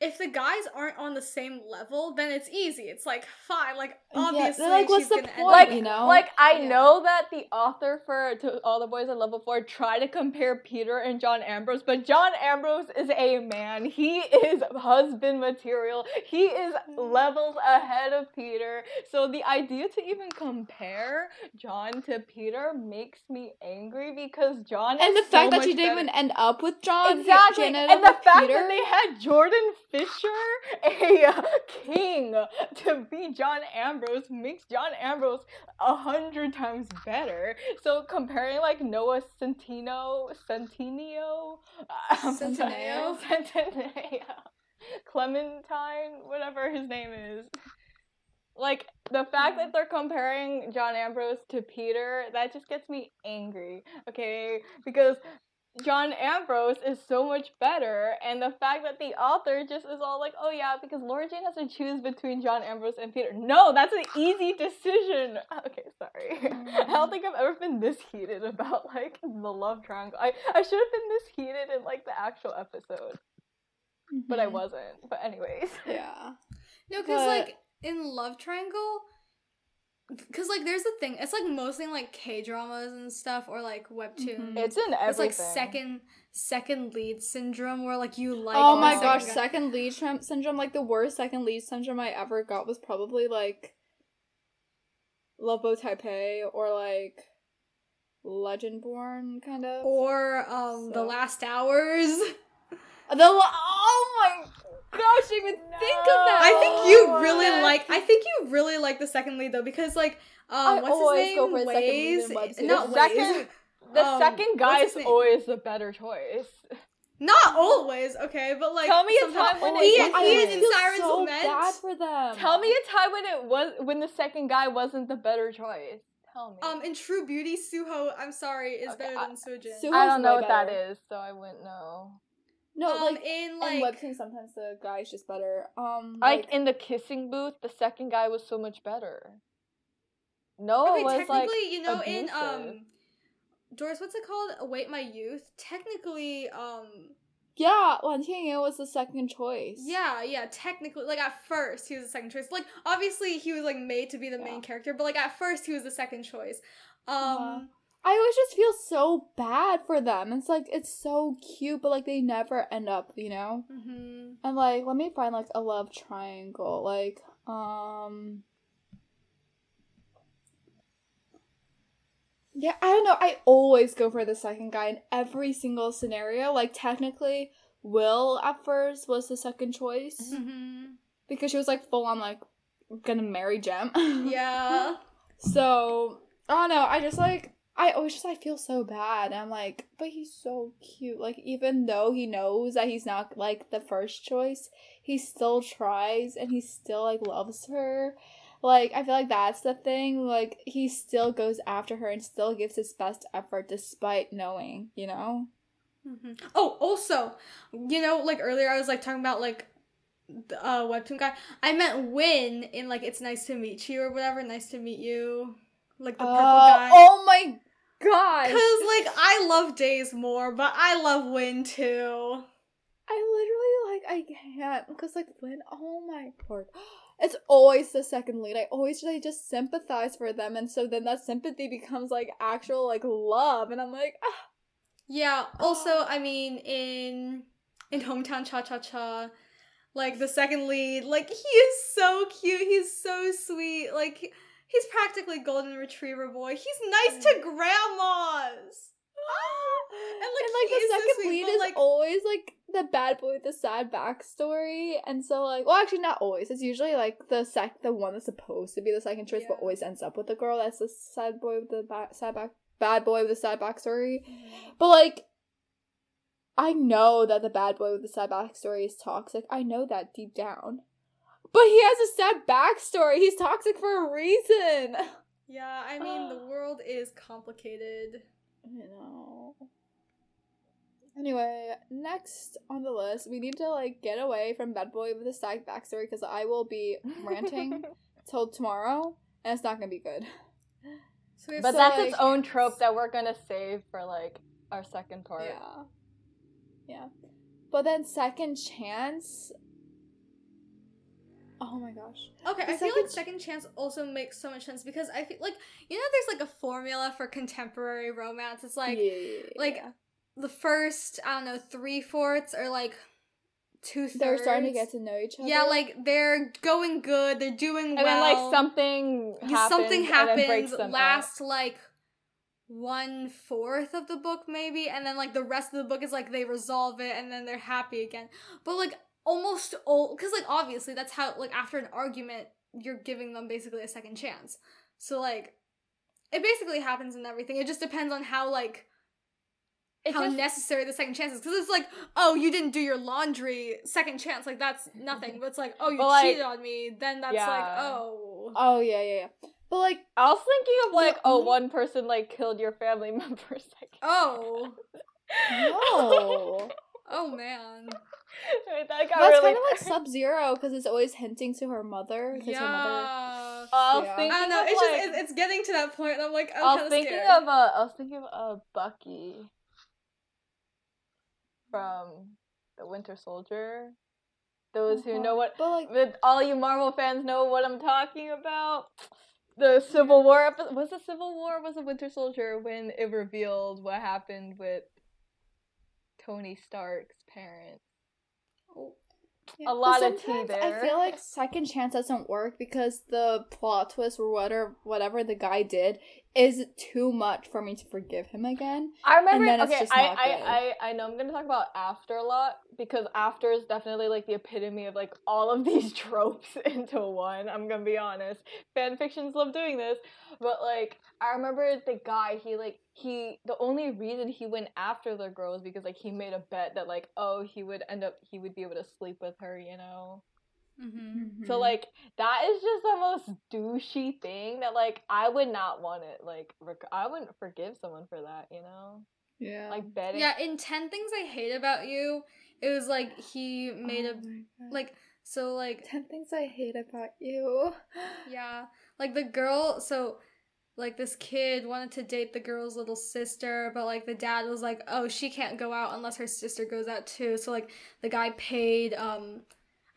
if the guys aren't on the same level, then it's easy. It's like fine, like Yeah, obviously like, what's she's the gonna end point, like you know? like I Yeah. know that the author for to all the boys I love before tried to compare Peter and John Ambrose, but John Ambrose is a man. He is husband material. He is mm. levels ahead of Peter. So the idea to even compare John to Peter makes me angry because John and the fact so that she didn't even end up with John. Exactly, She ended and up the with fact Peter. that they had Jordan Fisher, a uh, king, to be John Ambrose makes John Ambrose a hundred times better. So comparing like Noah Centino, Centineo, Centineo? Centineo, Clementine, whatever his name is. Like the fact that they're comparing John Ambrose to Peter, that just gets me angry. Okay, because John Ambrose is so much better, and the fact that the author just is all like, "Oh yeah," because Lara Jean has to choose between John Ambrose and Peter. No, that's an easy decision. Okay, sorry. I don't think I've ever been this heated about like the love triangle. I I should have been this heated in like the actual episode, but I Mhm. wasn't. But anyways, Yeah. No, because like in Love Triangle, because like there's the thing. It's like mostly in, like K dramas and stuff or like webtoons. Mhm. it's in everything. It's like second second lead syndrome where like you like. oh the my second gosh, guy. second lead trim- syndrome. Like the worst second lead syndrome I ever got was probably like Love Boat Taipei or like Legendborn, kind of. Or um the last hours. The la- oh my gosh, I even think of that. I think you really yeah. like. I think you really like the second lead though because like um I what's his name? go for the second Waze. in. Not the Waze. second, the Um, second guy is always the better choice. Not always, okay, but like Tell me a sometimes- time when it Ian, wasn't. Ian in Sirens so Lament. bad for them. Tell me a time when it was when the second guy wasn't the better choice. Tell me. Um, in True Beauty, Suho, I'm sorry, is Okay, better I- than Sojin. Su- I don't know what that better. is, so I wouldn't know. No, um, like in in like webtoons, sometimes the guy's just better. Um, Like, like, in the kissing booth, the second guy was so much better. No, okay, was technically, like you know, in um, Doris, what's it called? Await My Youth. Technically, um, yeah, Wan Tianyu was the second choice. yeah, yeah, technically, like at first he was the second choice. Like obviously he was like made to be the Yeah. main character, but like at first he was the second choice. Um, Uh-huh. I always just feel so bad for them. It's like it's so cute, but like they never end up, you know. mhm. And like, let me find like a love triangle. Like, um, yeah, I don't know. I always go for the second guy in every single scenario. Like, technically, Will at first was the second choice Mhm. because she was like full on like gonna marry Jem. Yeah. So I don't know. I just like I always just I feel so bad. I'm like, but he's so cute. Like even though he knows that he's not like the first choice, he still tries and he still like loves her. like I feel like that's the thing. Like he still goes after her and still gives his best effort despite knowing, you know. Mhm. Oh, also, you know, like earlier I was like talking about like the uh, webtoon guy. I meant Win in like "It's nice to meet you" or whatever. Nice to meet you, like the purple guy. oh my god! Cause like I love Days more, but I love Win too. I literally like I can't because like when oh my lord, it's always the second lead. I always I just sympathize for them, and so then that sympathy becomes like actual like love, and I'm like, ah, Yeah. Also, I mean, in in hometown cha cha cha, like the second lead, like he is so cute. He's so sweet. Like he's practically golden retriever boy. He's nice to grandmas. and like, and like he the second sweet, lead is like, always like the bad boy with the sad backstory, and so like well actually not always. It's usually like the sec the one that's supposed to be the second choice, but always ends up with the girl that's the sad boy with the ba- sad back bad boy with the sad backstory. Mm-hmm. But like, I know that the bad boy with the sad backstory is toxic. I know that deep down. But he has a sad backstory. He's toxic for a reason. Yeah, I mean the world is complicated. You know. Anyway, next on the list, we need to like get away from bad boy with a sad backstory because I will be ranting till tomorrow, and it's not gonna be good. So we have But So, that's like- its own trope that we're gonna save for like our second part. Yeah. Yeah. But then second chance. Oh my gosh. Okay, The I feel like second chance also makes so much sense because I feel like you know there's like a formula for contemporary romance. It's like Yeah. like the first I don't know three fourths or like two thirds. they're starting to get to know each other. yeah, like they're going good. They're doing And well. And then like something happens, something and then breaks happens them up. last like one fourth of the book maybe and then like the rest of the book is like they resolve it and then they're happy again but like almost all because like obviously that's how like after an argument you're giving them basically a second chance so like it basically happens in everything it just depends on how like It how just- necessary the second chance is because it's like oh you didn't do your laundry second chance like that's nothing mm-hmm. but it's like oh you But, like, cheated on me then that's like oh Oh yeah, yeah, yeah. But like, I was thinking of like, Yeah, oh, one person like killed your family member. Second. oh no. Oh man. that got That's really. kind of like Sub Zero because it's always hinting to her mother. 'cause Yeah. her mother. I was Yeah. thinking I don't know. of, It's like, just it, it's getting to that point. And I'm like, I'm I was thinking scared. of uh, I was thinking of uh, Bucky from the Winter Soldier. Those who know what, But like, with all you Marvel fans know what I'm talking about. The Civil War episode was the Civil War or was it Winter Soldier when it revealed what happened with Tony Stark's parents. Oh, Yeah, a lot of tea there. I feel like second chance doesn't work because the plot twist or whatever whatever the guy did is too much for me to forgive him again. I remember. then it's okay, just I, I. I, I know I'm gonna talk about After a lot because After is definitely like the epitome of like all of these tropes into one. I'm gonna be honest. Fan fictions love doing this, but like I remember the guy. He like he. The only reason he went after the girl was because like he made a bet that like oh he would end up he would be able to sleep with her. You know. Mm-hmm. So like that is just the most douchey thing that like I would not want it. Like rec- I wouldn't forgive someone for that. You know. yeah, Like betting. yeah, in Ten Things I Hate About You, it was like he made Oh a like so like ten things I hate about you. yeah like the girl so like this kid wanted to date the girl's little sister but like the dad was like oh she can't go out unless her sister goes out too so like the guy paid um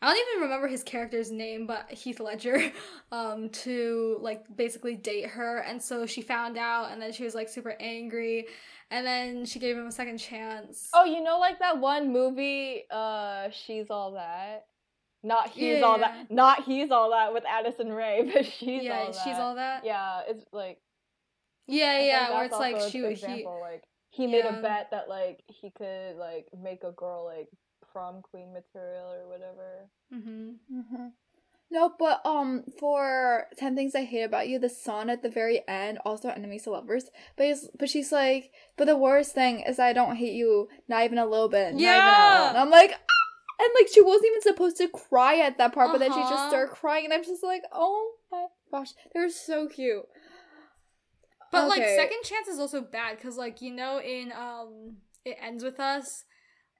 I don't even remember his character's name, but Heath Ledger, um, to like basically date her, and so she found out, and then she was like super angry, and then she gave him a second chance. Oh, you know, like that one movie, uh, She's All That? Not He's All Yeah. That. Not He's All That with Addison Rae, but She's yeah, All That. Yeah, She's all that. Yeah, it's like. yeah, I yeah. Where it's like she an he. example, like, he made Yeah. a bet that, like, he could, like, make a girl, like, prom queen material or whatever. hmm Mhm. No, but um, for ten things I hate about you, the song at the very end, also enemies to lovers. But he's, but she's like, but the worst thing is I don't hate you, not even a little bit. Not even at all. Yeah. And I'm like, And like she wasn't even supposed to cry at that part, but then she just Uh-huh. started crying, and I'm just like, oh my gosh, they're so cute. But like second chance is also bad because like you know in um it ends with us.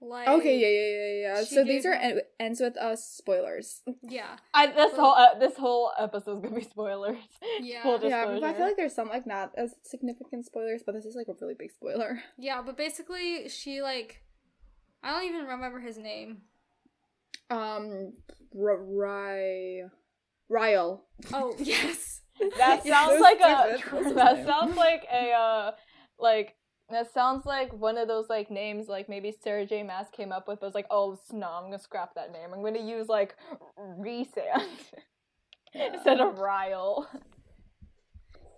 Like Okay, yeah, yeah, yeah, yeah. So these are en- ends with us spoilers. yeah I this whole uh, this whole episode's gonna be spoilers. Yeah. Yeah, but I feel like there's some like not as significant spoilers, but this is like a really big spoiler. yeah. But basically she like I don't even remember his name. Um, R- Ry, Ryle. Oh yes. That sounds like a stupid. What's his that name? sounds like a uh like that sounds like one of those like names like maybe Sarah J. Maas came up with. But was like, oh no, I'm gonna scrap that name. I'm gonna use like Rhysand instead of Ryle.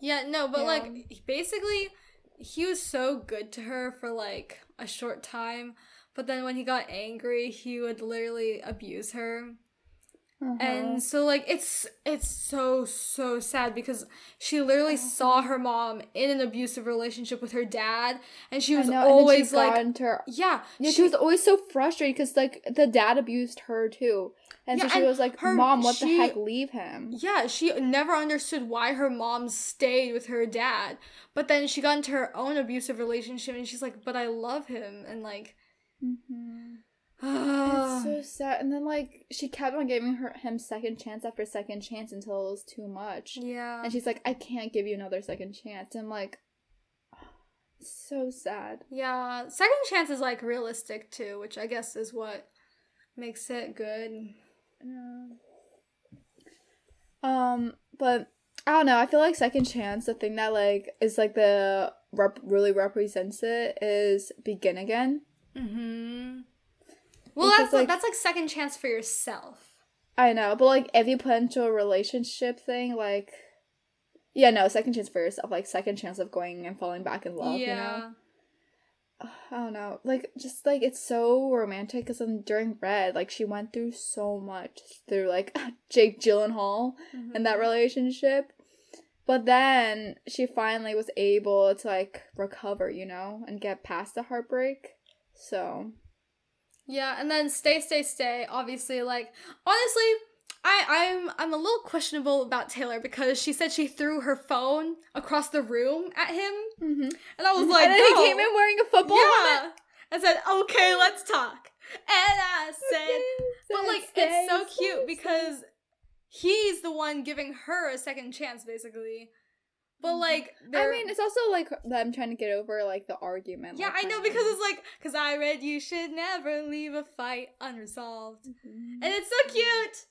Yeah, no, but Yeah. like basically he was so good to her for like a short time, but then when he got angry, he would literally abuse her. Uh-huh. And so like it's it's so so sad because she literally Uh-huh. saw her mom in an abusive relationship with her dad and she was know, always she like her- yeah, yeah, she, was always so frustrated because like the dad abused her too, and Yeah, so she and was like, her- "Mom, what she- the heck? Leave him." Yeah, she never understood why her mom stayed with her dad. But then she got into her own abusive relationship and she's like, "But I love him." And like Mm-hmm. It's so sad. And then like she kept on giving her him second chance after second chance until it was too much. yeah. And she's like, I can't give you another second chance. I'm like, so sad. Yeah, second chance is like realistic too, which I guess is what makes it good. Yeah. Um, but I don't know. I feel like second chance, the thing that like is like the rep- really represents it is begin again. Mm-hmm. Well, Because, that's like- that's like second chance for yourself. I know, but like if you put into a relationship thing, like yeah, no, second chance for yourself, like second chance of going and falling back in love. You know, I don't know, like just like it's so romantic because during Red, like she went through so much through like Jake Gyllenhaal Mhm. in that relationship, but then she finally was able to like recover, you know, and get past the heartbreak. So Yeah, and then stay, stay, stay. Obviously, like honestly, I I'm I'm a little questionable about Taylor because she said she threw her phone across the room at him, mm-hmm. and I was like, and then he came in wearing a football helmet. yeah, and said, "Okay, let's talk." And I said, but like it's so cute because he's the one giving her a second chance, basically. But like, I mean, it's also like them trying to get over like the argument. yeah, like, I know because it's like, because I read you should never leave a fight unresolved, Mhm. and it's so cute.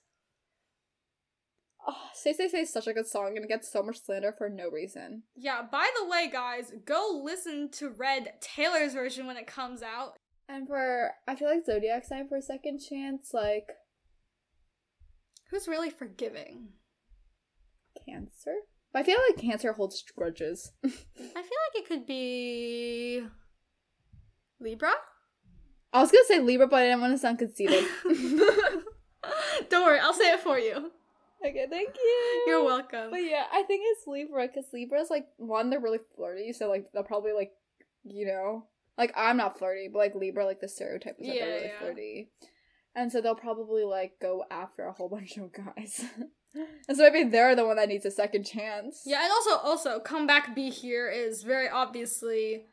oh, "Stay Stay Stay" is such a good song and it gets so much slander for no reason. Yeah, by the way, guys, go listen to Red Taylor's version when it comes out. And for I feel like Zodiac sign for a second chance, like Who's really forgiving? Cancer. But I feel like Cancer holds grudges. I feel like it could be Libra. I was gonna say Libra, but I didn't want to sound conceited. Don't worry, I'll say it for you. okay, thank you. You're welcome. But yeah, I think it's Libra because Libra's like one, they're really flirty, so like they'll probably like, you know, like I'm not flirty, but like Libra, like the stereotype is that Yeah, they're really yeah. flirty, and so they'll probably like go after a whole bunch of guys, and so maybe they're the one that needs a second chance. Yeah, and also also come back be here is very obviously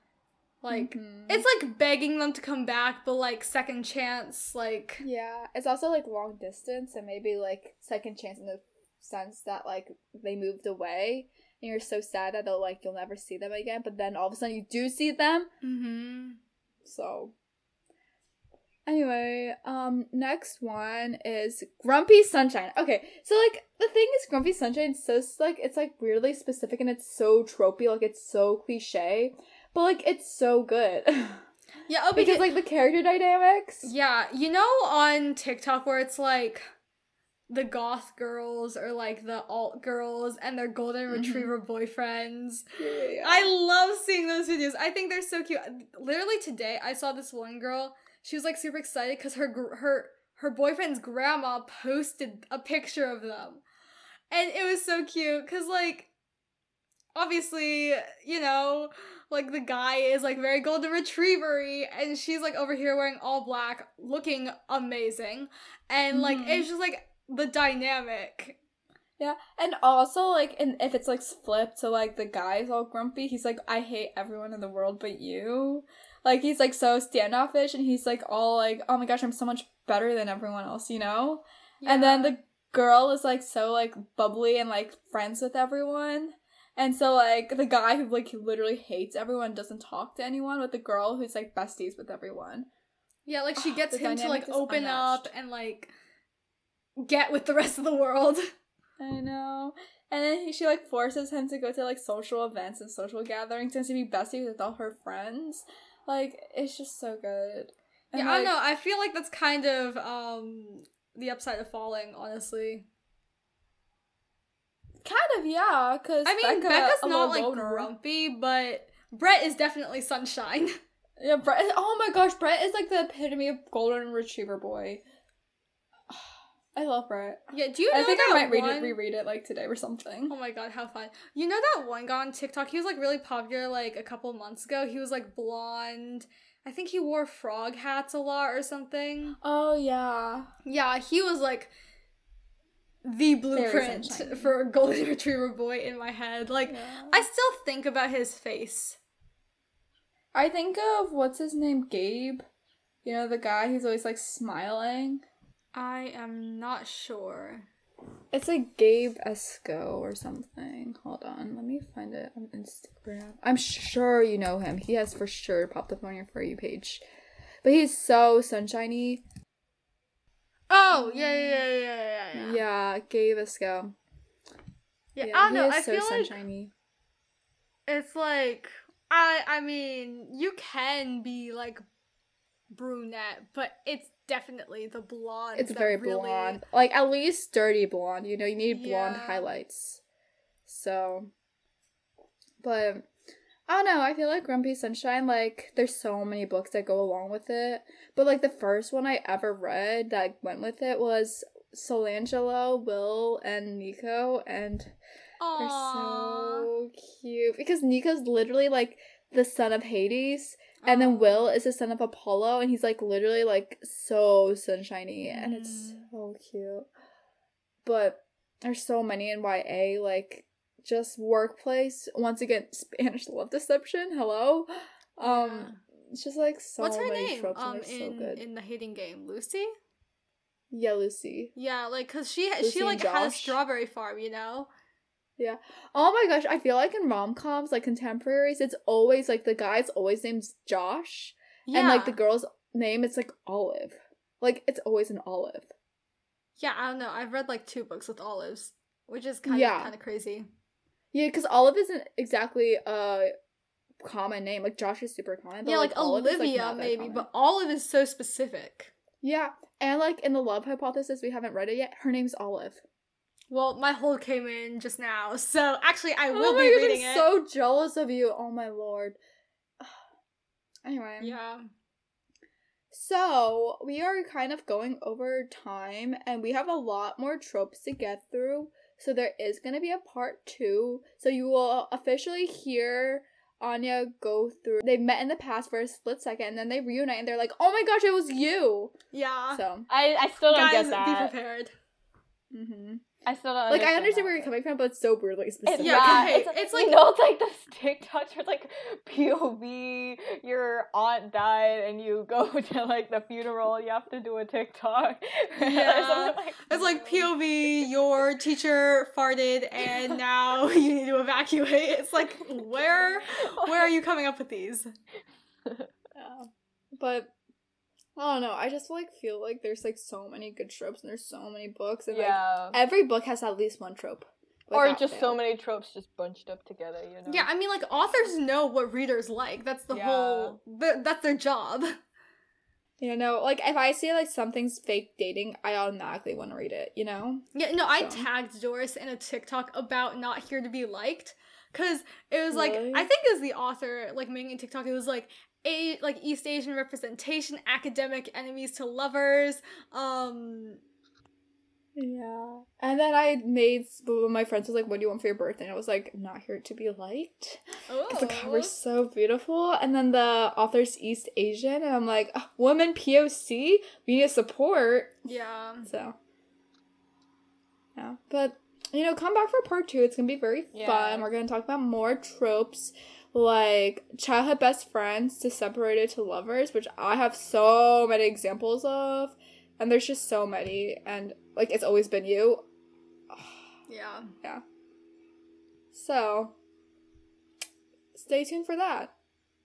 like Mhm. it's like begging them to come back, but like second chance, like yeah, it's also like long distance and maybe like second chance in the sense that like they moved away. And you're so sad that they'll like you'll never see them again, but then all of a sudden you do see them, mm-hmm. So anyway, um next one is Grumpy Sunshine. Okay, so like the thing is Grumpy Sunshine is so like it's like weirdly specific and it's so tropey, like it's so cliche. But like it's so good. Yeah, oh, because like the character dynamics. Yeah, you know on TikTok where it's like the goth girls or like the alt girls and their golden Mhm. retriever boyfriends. Yeah, yeah, yeah. I love seeing those videos. I think they're so cute. Literally today, I saw this one girl. She was like super excited because her her her boyfriend's grandma posted a picture of them, and it was so cute because like obviously, you know, like the guy is like very golden retrievery and she's like over here wearing all black, looking amazing. And like Mhm. it's just like the dynamic. Yeah, and also like, and if it's like flipped, so like the guy's all grumpy, he's like, "I hate everyone in the world but you." Like he's like so standoffish, and he's like all like, "Oh my gosh, I'm so much better than everyone else," you know. And then the girl is like so like bubbly and like friends with everyone. And so like the guy who like literally hates everyone doesn't talk to anyone with the girl who's like besties with everyone. Yeah, like she gets the him to like open up and like get with the rest of the world. I know. And then he, she like forces him to go to like social events and social gatherings and to be besties with all her friends. Like it's just so good. And, yeah, I don't know. I feel like that's kind of um the upside of falling, honestly. Kind of, yeah. Cause I mean, Becca, Becca's not like loner. grumpy, but Brett is definitely sunshine. Yeah, Brett. Oh my gosh, Brett is like the epitome of golden retriever boy. I love Brett. yeah, do you know I think that I might read one... it, reread it like today or something. Oh my god, how fun. You know that one guy on TikTok? He was like really popular like a couple months ago. He was like blonde. I think he wore frog hats a lot or something. Oh yeah. Yeah, he was like the blueprint for a golden retriever boy in my head. Like Yeah. I still think about his face. I think of what's his name, Gabe. You know the guy who's always like smiling. I am not sure. It's like Gabe Esco or something. Hold on, let me find it on Instagram. I'm sure you know him. He has for sure popped up on your for you page. But he's so sunshiny. Oh, yeah, yeah, yeah, yeah, yeah. Yeah, Yeah, Gabe Esco. yeah. Yeah, I don't know. I so feel like it's like I I mean, you can be like brunette, but it's definitely the blonde. It's very blonde. Like at least dirty blonde, you know, you need blonde Yeah. highlights. So but I don't know, I feel like Grumpy Sunshine, like there's so many books that go along with it. But like the first one I ever read that went with it was Solangelo, Will, and Nico, and they're so cute. Because Nico's literally like the son of Hades. And then Will is the son of Apollo, and he's like literally like so sunshiny, and it's Mm. so cute. But there's so many in YA, like just workplace. Once again, Spanish love deception. Hello, um, it's just like so What's her many name? tropes, Um, in so good. in the hating game, Lucy. yeah, Lucy. Yeah, like cause she Lucy she like had a strawberry farm, you know. Oh my gosh, I feel like in rom coms, like contemporaries, it's always like the guy's always named Josh, Yeah, and like the girl's name, it's like Olive. Like it's always an Olive. yeah. I don't know. I've read like two books with olives, which is kind Yeah. of kind of crazy. Yeah, because Olive isn't exactly a common name. Like Josh is super common. But yeah, like, like, Olivia that maybe, but olive is so specific. yeah, and like in the Love Hypothesis, we haven't read it yet. Her name's Olive. Well, my whole came in just now, so actually I will oh be gosh, reading I'm it. so jealous of you. Oh my lord. anyway, yeah. So, we are kind of going over time and we have a lot more tropes to get through. So, there is going to be a part two. So, you will officially hear Anya go through. They met in the past for a split second and then they reunite and they're like, oh my gosh, it was you. Yeah. So, I, I still don't Guys, get that. be prepared. hmm I still don't like, I understand understand where you're coming from, but it's so weirdly specific. It's Yeah, okay, It's, it's it's like- like you know, it's like those TikToks where it's like POV, your aunt died, and you go to like the funeral, you have to do a TikTok. or Yeah. like It's like that. POV, your teacher farted and now you need to evacuate. It's like where where are you coming up with these? Yeah. But I don't know. I just like feel like there's like so many good tropes and there's so many books and like Yeah. every book has at least one trope. Or without just so many tropes just bunched up together, you know? Yeah, I mean like authors know what readers like. That's the Yeah. whole th- that's their job. You know, like if I see like something's fake dating, I automatically want to read it. You know? Yeah, no, I tagged Doris in a TikTok about not here to be liked. Cause it was like Really? I think it was the author like making a TikTok. It was like a like East Asian representation, academic enemies to lovers. Um, Yeah. And then I made my friends was like, "What do you want for your birthday?" And I was like, "Not here to be liked." Because the cover's so beautiful. And then the author's East Asian, and I'm like, "Ah, "Woman POC, we need support." Yeah. So, yeah. But you know, come back for part two. It's gonna be very Yeah. fun. We're gonna talk about more tropes like childhood best friends to separated to lovers, which I have so many examples of, and there's just so many, and like it's always been you. Yeah. Yeah. So, stay tuned for that.